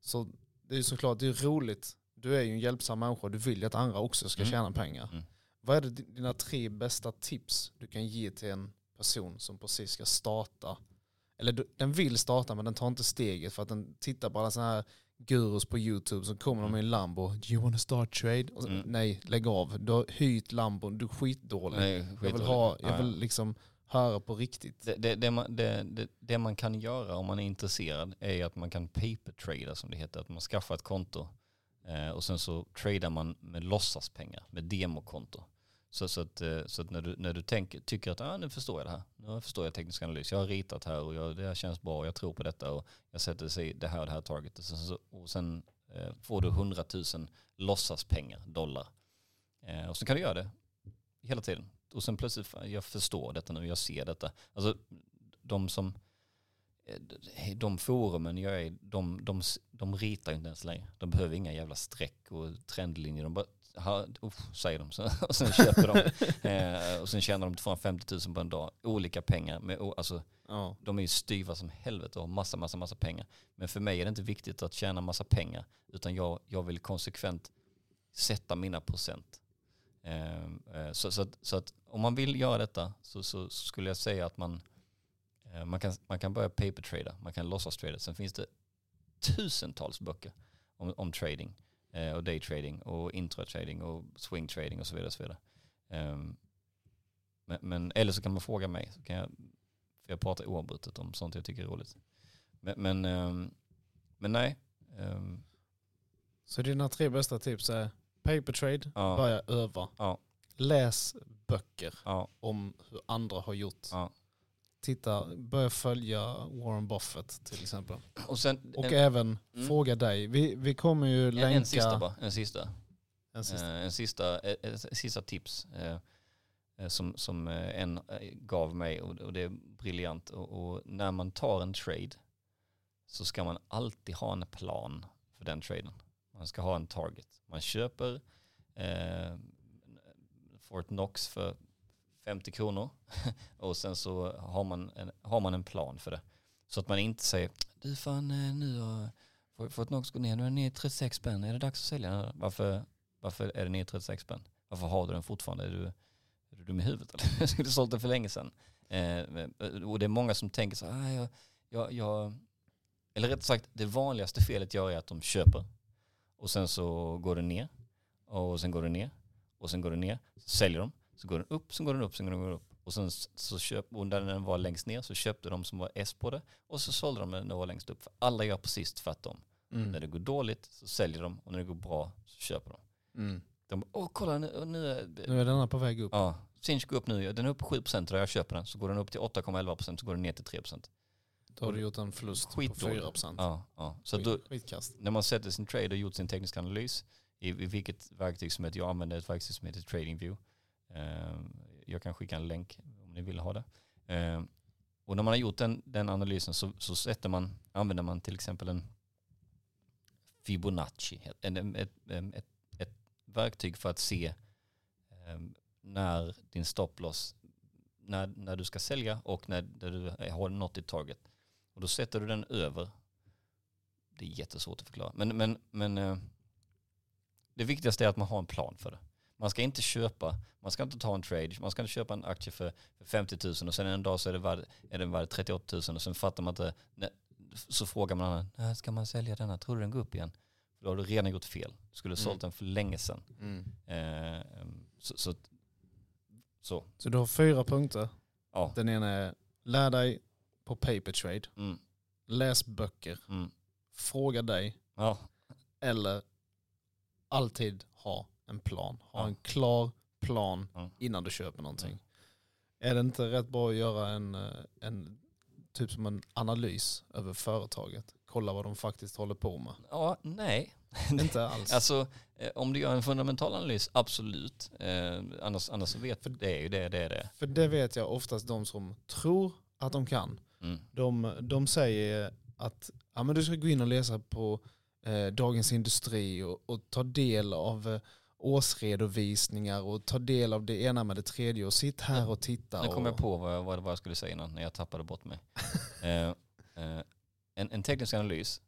så det är såklart det är roligt. Du är ju en hjälpsam människa. Du vill ju att andra också ska mm. tjäna pengar. Mm. Vad är det dina tre bästa tips du kan ge till en person som precis ska starta eller den vill starta men den tar inte steget för att den tittar på alla sådana här gurus på YouTube som kommer Mm. med en Lambo. Do you wanna start trade? Och så, Mm. Nej, lägg av. Du har hyrt Lambon, du är skitdålig. Nej, jag vill, ha, Ja, jag ja. vill liksom höra på riktigt. Det, det, det, man, det, det, det man kan göra om man är intresserad är att man kan paper trada som det heter. Att man skaffar ett konto eh, och sen så tradar man med låtsaspengar, med demokonto. Så, så att, eh, så att när du, när du tänker, tycker att ah, nu förstår jag det här, nu förstår jag teknisk analys, jag har ritat här och jag, det här känns bra, jag tror på detta och jag sätter sig det här och det här targetet. Och sen, så, och sen eh, får du 100 000 låtsaspengar, dollar. Eh, och så kan du göra det hela tiden. Och sen plötsligt, fan, jag förstår detta nu, jag ser detta. Alltså de som, eh, de forumen jag är de, de, de ritar inte ens längre. De behöver inga jävla streck och trendlinjer. De bara, ha, uff, säger de, så, och sen köper de. eh, och sen tjänar de 250 000 på en dag. Olika pengar. Med, alltså, Ja. de är ju styva som helvete och har massa, massa, massa pengar. Men för mig är det inte viktigt att tjäna massa pengar. Utan jag, jag vill konsekvent sätta mina procent. Ehm, eh, Så, så, att, så att om man vill göra detta så, så, så skulle jag säga att man, eh, man, kan, man kan börja paper trada, man kan låtsas trada. Sen finns det tusentals böcker om, om trading eh, och day trading och intratrading och swing trading och så vidare. Så vidare. Ehm, Men, men, eller så kan man fråga mig, så kan jag, för jag pratar oavbrutet om sånt jag tycker är roligt. Men, men, ehm, men nej, ehm, Så dina tre bästa tips är paper trade, ja, börja öva. Ja. Läs böcker ja, om hur andra har gjort. ja. Titta, börja följa Warren Buffett till exempel. Och sen Och en, även Mm. fråga dig. Vi, vi kommer ju en, länka... en sista bara, en sista. En sista. Eh, en sista, ett, ett sista tips eh, eh, som, som eh, en eh, gav mig och, och det är briljant. Och, och när man tar en trade så ska man alltid ha en plan för den traden. Man ska ha en target. Man köper eh, Fort Knox för 50 kronor och sen så har man, en, har man en plan för det. Så att man inte säger, du fan eh, nu har Fort- Knox gått ner, nu är den ner i 36 spänn, är det dags att sälja den? Varför, varför är den ner i 36 spänn? Varför har du den fortfarande? Är du, är du dum i huvudet eller? Jag skulle sålt den för länge sedan. Eh, och det är många som tänker så här, "Ah, jag, jag, jag, eller rätt sagt, det vanligaste felet jag gör är att de köper och sen så går den ner och sen går den ner och sen går den ner, så säljer de, så går den upp, sen går den upp, sen går den upp och sen så köp, och när den var längst ner så köpte de som var S på det och så sålde de när den var längst upp. För alla gör precis tvärtom. Mm. När det går dåligt så säljer de och när det går bra så köper de. Mm. De bara, åh kolla nu, nu är, Nu är denna på väg upp. ja, Sinch går upp nu, den är uppe på 7% där jag köper den, så går den upp till 8,11% så går den ner till 3%. Då har du gjort en förlust på Skitdåligt. 4%. Ja, ja. Så Skit, då, skitkast. när man sätter sin trade och gjort sin tekniska analys i, i vilket verktyg som heter, jag använder ett verktyg som heter TradingView. Eh, jag kan skicka en länk om ni vill ha det. Eh, och när man har gjort den, den analysen så, så sätter man, använder man till exempel en Fibonacci, ett, ett, ett, ett, verktyg för att se eh, när din stopploss, när, när du ska sälja och när, när du har nått ditt target. Och då sätter du den över det är jättesvårt att förklara. Men, men, men eh, det viktigaste är att man har en plan för det. Man ska inte köpa, man ska inte ta en trade, man ska inte köpa en aktie för, för 50 000 och sen en dag så är, det värd, är den värd 38 000 och sen fattar man inte, så frågar man annan, "Nej, ska man sälja denna, tror du den går upp igen? Då har du redan gjort fel. Du skulle ha sålt Mm. den för länge sedan. Mm. Eh, så, så, så, Så du har fyra punkter. ja. Den ena är lär dig på paper trade. Mm, Läs böcker. mm, Fråga dig. ja, Eller alltid ha en plan. Ha Ja. en klar plan Ja. innan du köper någonting. Är det inte rätt bra att göra en, eh, en typ som en analys över företaget? Kolla vad de faktiskt håller på med. ja, nej. inte alls. Alltså eh, om du gör en fundamental analys, absolut. Eh, annars, annars vet för det är ju det det är det. För det vet jag oftast de som tror att de kan. Mm. De, de säger att ja, men du ska gå in och läsa på eh, Dagens Industri och, och ta del av eh, årsredovisningar och ta del av det ena med det tredje och sitt här och titta. Nu kom jag och, på vad jag, vad, vad jag skulle säga innan när jag tappade bort mig. eh, eh, en, en teknisk analys,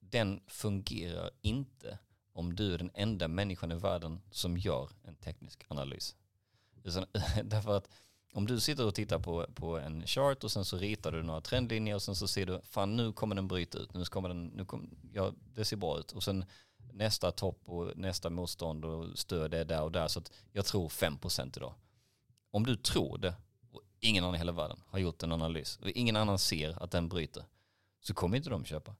den fungerar inte om du är den enda människan i världen som gör en teknisk analys. Därför att om du sitter och tittar på, på en chart och sen så ritar du några trendlinjer och sen så ser du, fan nu kommer den bryta ut, nu kommer den, nu kommer, ja det ser bra ut. Och sen nästa topp och nästa motstånd och stöd är där och där. Så att jag tror 5% idag. Om du tror det och ingen annan i hela världen har gjort en analys och ingen annan ser att den bryter så kommer inte de köpa.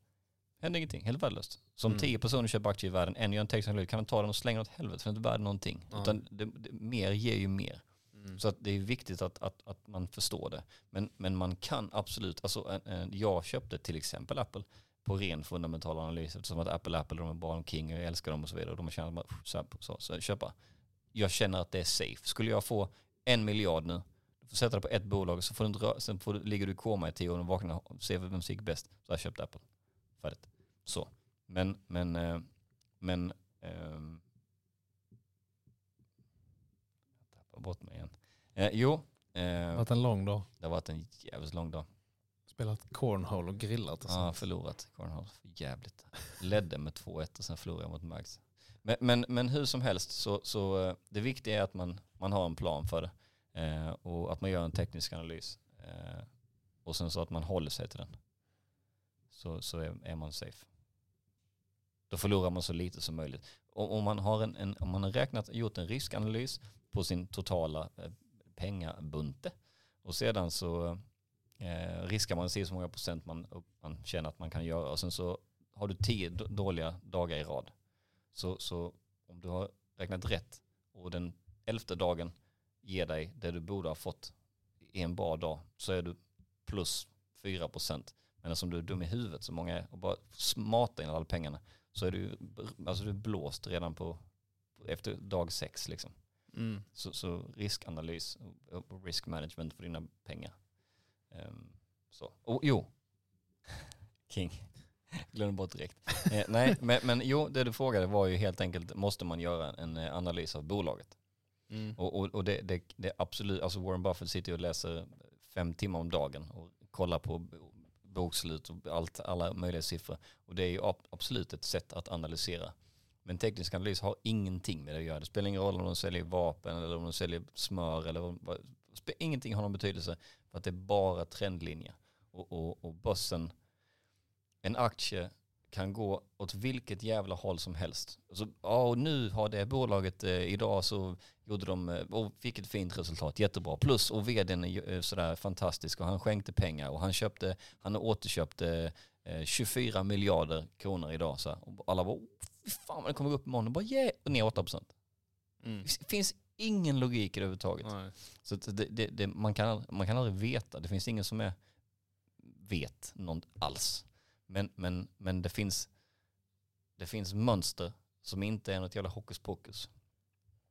Händer ingenting, helt värdelöst. Så om Mm. tio personer köper aktier i världen, en gör en teknisk analys, kan de ta den och slänga åt helvete för det är inte värd någonting. Ja. Utan det, det, mer ger ju mer. Mm. Så att det är viktigt att, att, att man förstår det. Men, men man kan absolut, alltså en, en, jag köpte till exempel Apple på ren fundamental analys eftersom att Apple Apple, de är bara king och jag älskar dem och så vidare. Och de känner att så, så, så, köpa. Jag känner att det är safe. Skulle jag få en miljard nu, du får sätta det på ett bolag så får du inte röra, sen får du, ligger du i koma i tio år och vaknar och ser vem som gick bäst. Så har jag köpt Apple. Färdigt. Så. Men, men, eh, men, men, bort mig igen. Eh, jo, Det eh, har varit en lång dag. det har varit en jävligt lång dag. Spelat cornhole och grillat och Ja, sånt. förlorat. Cornhole. Jävligt. Ledde med 2-1 och sen förlorade jag mot Max. Men, men, men hur som helst så, så eh, det viktiga är att man, man har en plan för det. Eh, och att man gör en teknisk analys. Eh, och sen så att man håller sig till den. Så, så är, är man safe. Då förlorar man så lite som möjligt. Om, om, man, har en, en, om man har räknat, gjort en riskanalys på sin totala eh, pengabunte och sedan så eh, riskar man sig så många procent man, man känner att man kan göra och sen så har du tio dåliga dagar i rad. Så, så om du har räknat rätt och den elfte dagen ger dig det du borde ha fått i en bra dag så är du plus 4 procent. Men som du är dum i huvudet så många är och bara smarta in alla pengarna så är du, alltså du är blåst redan på efter dag sex liksom. Mm. Så, så riskanalys och risk management för dina pengar. Ehm, så. Och jo, King, glömde bort direkt. Eh, nej, men, men jo, det du frågade var ju helt enkelt, måste man göra en eh, analys av bolaget? Mm. Och, och, och det, det, det är absolut, alltså Warren Buffett sitter ju och läser fem timmar om dagen och kollar på bokslut och allt, alla möjliga siffror. Och det är ju ab- absolut ett sätt att analysera. Men teknisk analys har ingenting med det att göra. Det spelar ingen roll om de säljer vapen eller om de säljer smör eller vad, ingenting har någon betydelse för att det är bara trendlinjer. Och, och, och börsen, en aktie kan gå åt vilket jävla håll som helst. Alltså, ja, och nu har det bolaget, eh, idag så gjorde de, eh, och fick ett fint resultat, jättebra. Plus, och vdn är ju, eh, sådär fantastisk och han skänkte pengar och han köpte, han återköpte eh, 24 miljarder kronor idag. Så här. Och alla bara, fan vad det kommer gå upp imorgon. Och bara, yeah, och ner 8 procent. Mm. Det finns ingen logik i det överhuvudtaget. Nej. Så det, det, det, man, kan, man kan aldrig veta. Det finns ingen som är, vet något alls. Men, men, men det, finns, det finns mönster som inte är något jävla hokus pokus.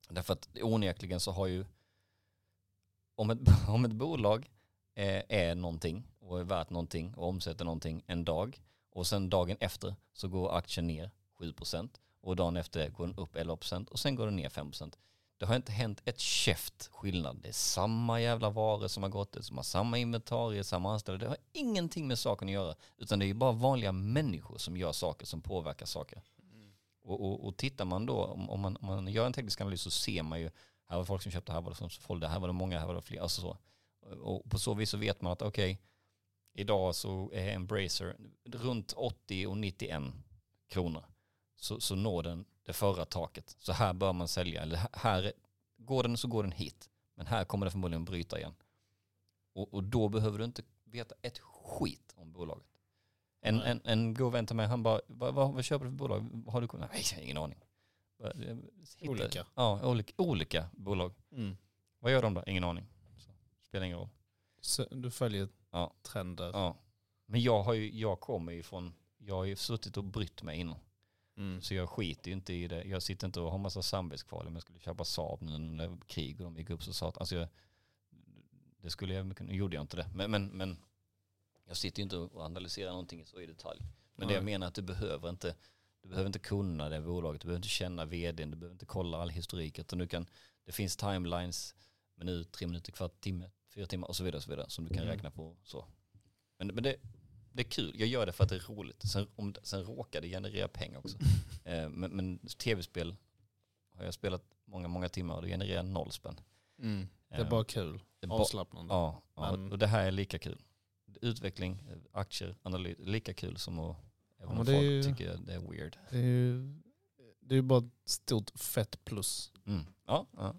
Därför att onekligen så har ju om ett, om ett bolag är, är någonting och är värt någonting och omsätter någonting en dag och sen dagen efter så går aktien ner 7% och dagen efter går den upp 11% och sen går den ner 5%. Det har inte hänt ett käft skillnad. Det är samma jävla varor som har gått, som har samma inventarier, samma anställda. Det har ingenting med saken att göra. Utan det är bara vanliga människor som gör saker som påverkar saker. Och, och, och tittar man då, om, om, man, om man gör en teknisk analys så ser man ju, här var folk som köpte, här var det som sålde, här var det många, här var det fler. Alltså så. Och på så vis så vet man att okej, idag så är Embracer runt 80 och 91 kronor. Så, så når den det förra taket. Så här bör man sälja. Eller här- går den så går den hit. Men här kommer det förmodligen bryta igen. Och, och då behöver du inte veta ett skit om bolaget. En, en, en god vän till mig, han bara, vad, vad, vad köper du för bolag? Har du kunnat? Nej, jag har ingen aning. Eh, hitta- Olika. Ja, olika, olika bolag. Mm. Vad gör de då? Ingen aning. Så, spelar ingen roll. Så du följer Ja. trender. Ja. Men jag, har ju, jag kommer ju från, jag har ju suttit och brytt mig innan. Mm. Så jag skiter ju inte i det. Jag sitter inte och har massa samvetskval om jag skulle köpa Saab nu när krig och de gick upp så sa alltså jag, det skulle jag kunna, gjorde jag inte det. Men, men, men jag sitter ju inte och analyserar någonting så i detalj. Men det jag menar är att du behöver inte, du behöver inte kunna det bolaget, du behöver inte känna vdn, du behöver inte kolla all historik. Utan du kan, det finns timelines, minut, tre minuter, kvart, timme, fyra timmar och så vidare, och så vidare som du kan Mm. räkna på. Så. Men, men det, det är kul, jag gör det för att det är roligt. Sen, om, sen råkar det generera pengar också. Eh, men, men tv-spel har jag spelat många, många timmar och det genererar noll spänn. Mm. Det är bara kul. Det är ba- Avslappnande. Ja, ja och det här är lika kul. Utveckling, aktier, analys, lika kul som att, även om det folk ju- tycker det är weird. Det är ju det är bara ett stort fett plus. Mm. Ja, ja.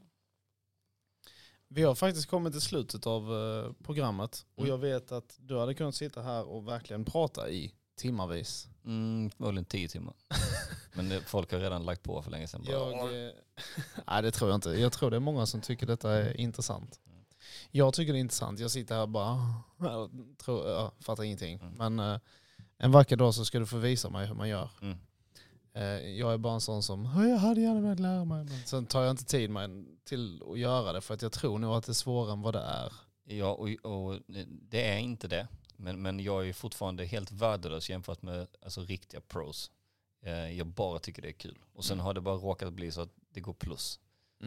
Vi har faktiskt kommit till slutet av eh, programmet och Mm. jag vet att du hade kunnat sitta här och verkligen prata i timmarvis. Mm, förmodligen tio timmar. Men folk har redan lagt på för länge sedan. Jag, eh, nej det tror jag inte. Jag tror det är många som tycker detta är intressant. Mm. Jag tycker det är intressant. Jag sitter här och bara, jag tror, jag fattar ingenting. Mm. Men eh, en vacker dag så ska du få visa mig hur man gör. Mm. Eh, Jag är bara en sån som, "Ja, jag hade gärna velat lära mig. Men sen tar jag inte tid med, till att göra det för att jag tror nog att det är svårare än vad det är. Ja, och, och det är inte det. Men, men jag är fortfarande helt värdelös jämfört med alltså, riktiga pros. Eh, Jag bara tycker det är kul. Och sen Mm. har det bara råkat bli så att det går plus.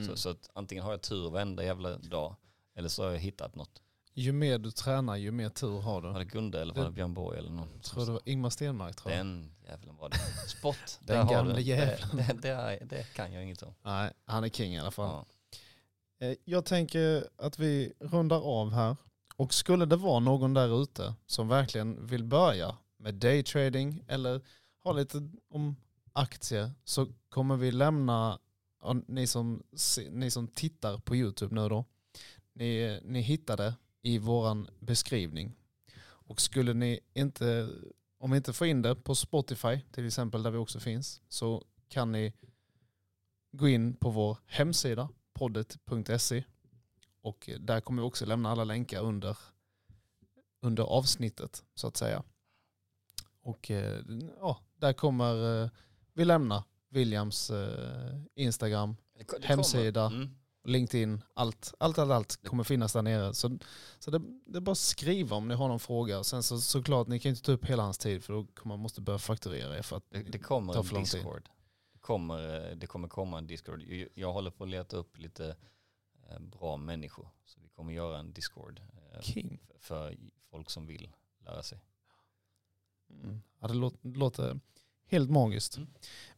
Så, så att antingen har jag tur varenda jävla dag eller så har jag hittat något. Ju mer du tränar ju mer tur har Var du. det Gunde eller var det Björn Borg eller någon? Tror det var Ingmar Stenmark tror jag. Den jäveln var det. Spott. Den du. jäveln. Det, det, det, det kan jag inget om. Nej, han är king i alla fall. Ja. Eh, Jag tänker att vi rundar av här. Och skulle det vara någon där ute som verkligen vill börja med daytrading eller ha lite om aktier så kommer vi lämna, ni som, ni som tittar på YouTube nu då, ni, ni hittar det i våran beskrivning. Och skulle ni inte, om vi inte får in det på Spotify till exempel där vi också finns, så kan ni gå in på vår hemsida poddet.se och där kommer vi också lämna alla länkar under, under avsnittet så att säga. Och eh, ja, där kommer eh, vi lämna Williams eh, Instagram, Det Hemsida. Mm. LinkedIn, allt, allt, allt, allt kommer finnas där nere. Så, så det, det är bara att skriva om ni har någon fråga. Sen så, såklart, ni kan inte ta upp hela hans tid för då kommer måste börja fakturera er för att Det, det kommer en för lång tid. Discord. Det kommer, eh, det kommer komma en Discord. Jag, håller på att leta upp lite eh, bra människor. Så vi kommer göra en Discord eh, King. för, för folk som vill lära sig. Mm. Ja, det låter, låter helt magiskt. Mm.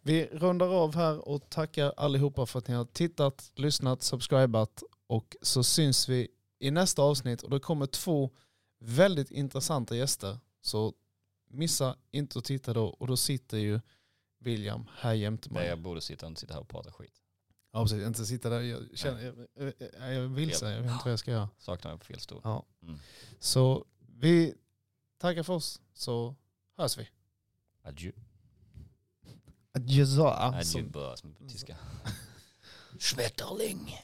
Vi rundar av här och tackar allihopa för att ni har tittat, lyssnat, subscribat och så syns vi i nästa avsnitt och det kommer två väldigt intressanta gäster. Så missa inte att titta då och då sitter ju William här jämte mig. jag borde sitta och inte sitta här och prata skit. Ja precis, inte sitta där. Jag, känner, jag, jag, jag vill säga, jag vet inte vad jag ska göra. Saknar jag på fel stol. Ja. Mm. Så vi tackar för oss så hörs vi. Adjö. Adjösa. Adjö bara som på tyska. Schmetterling.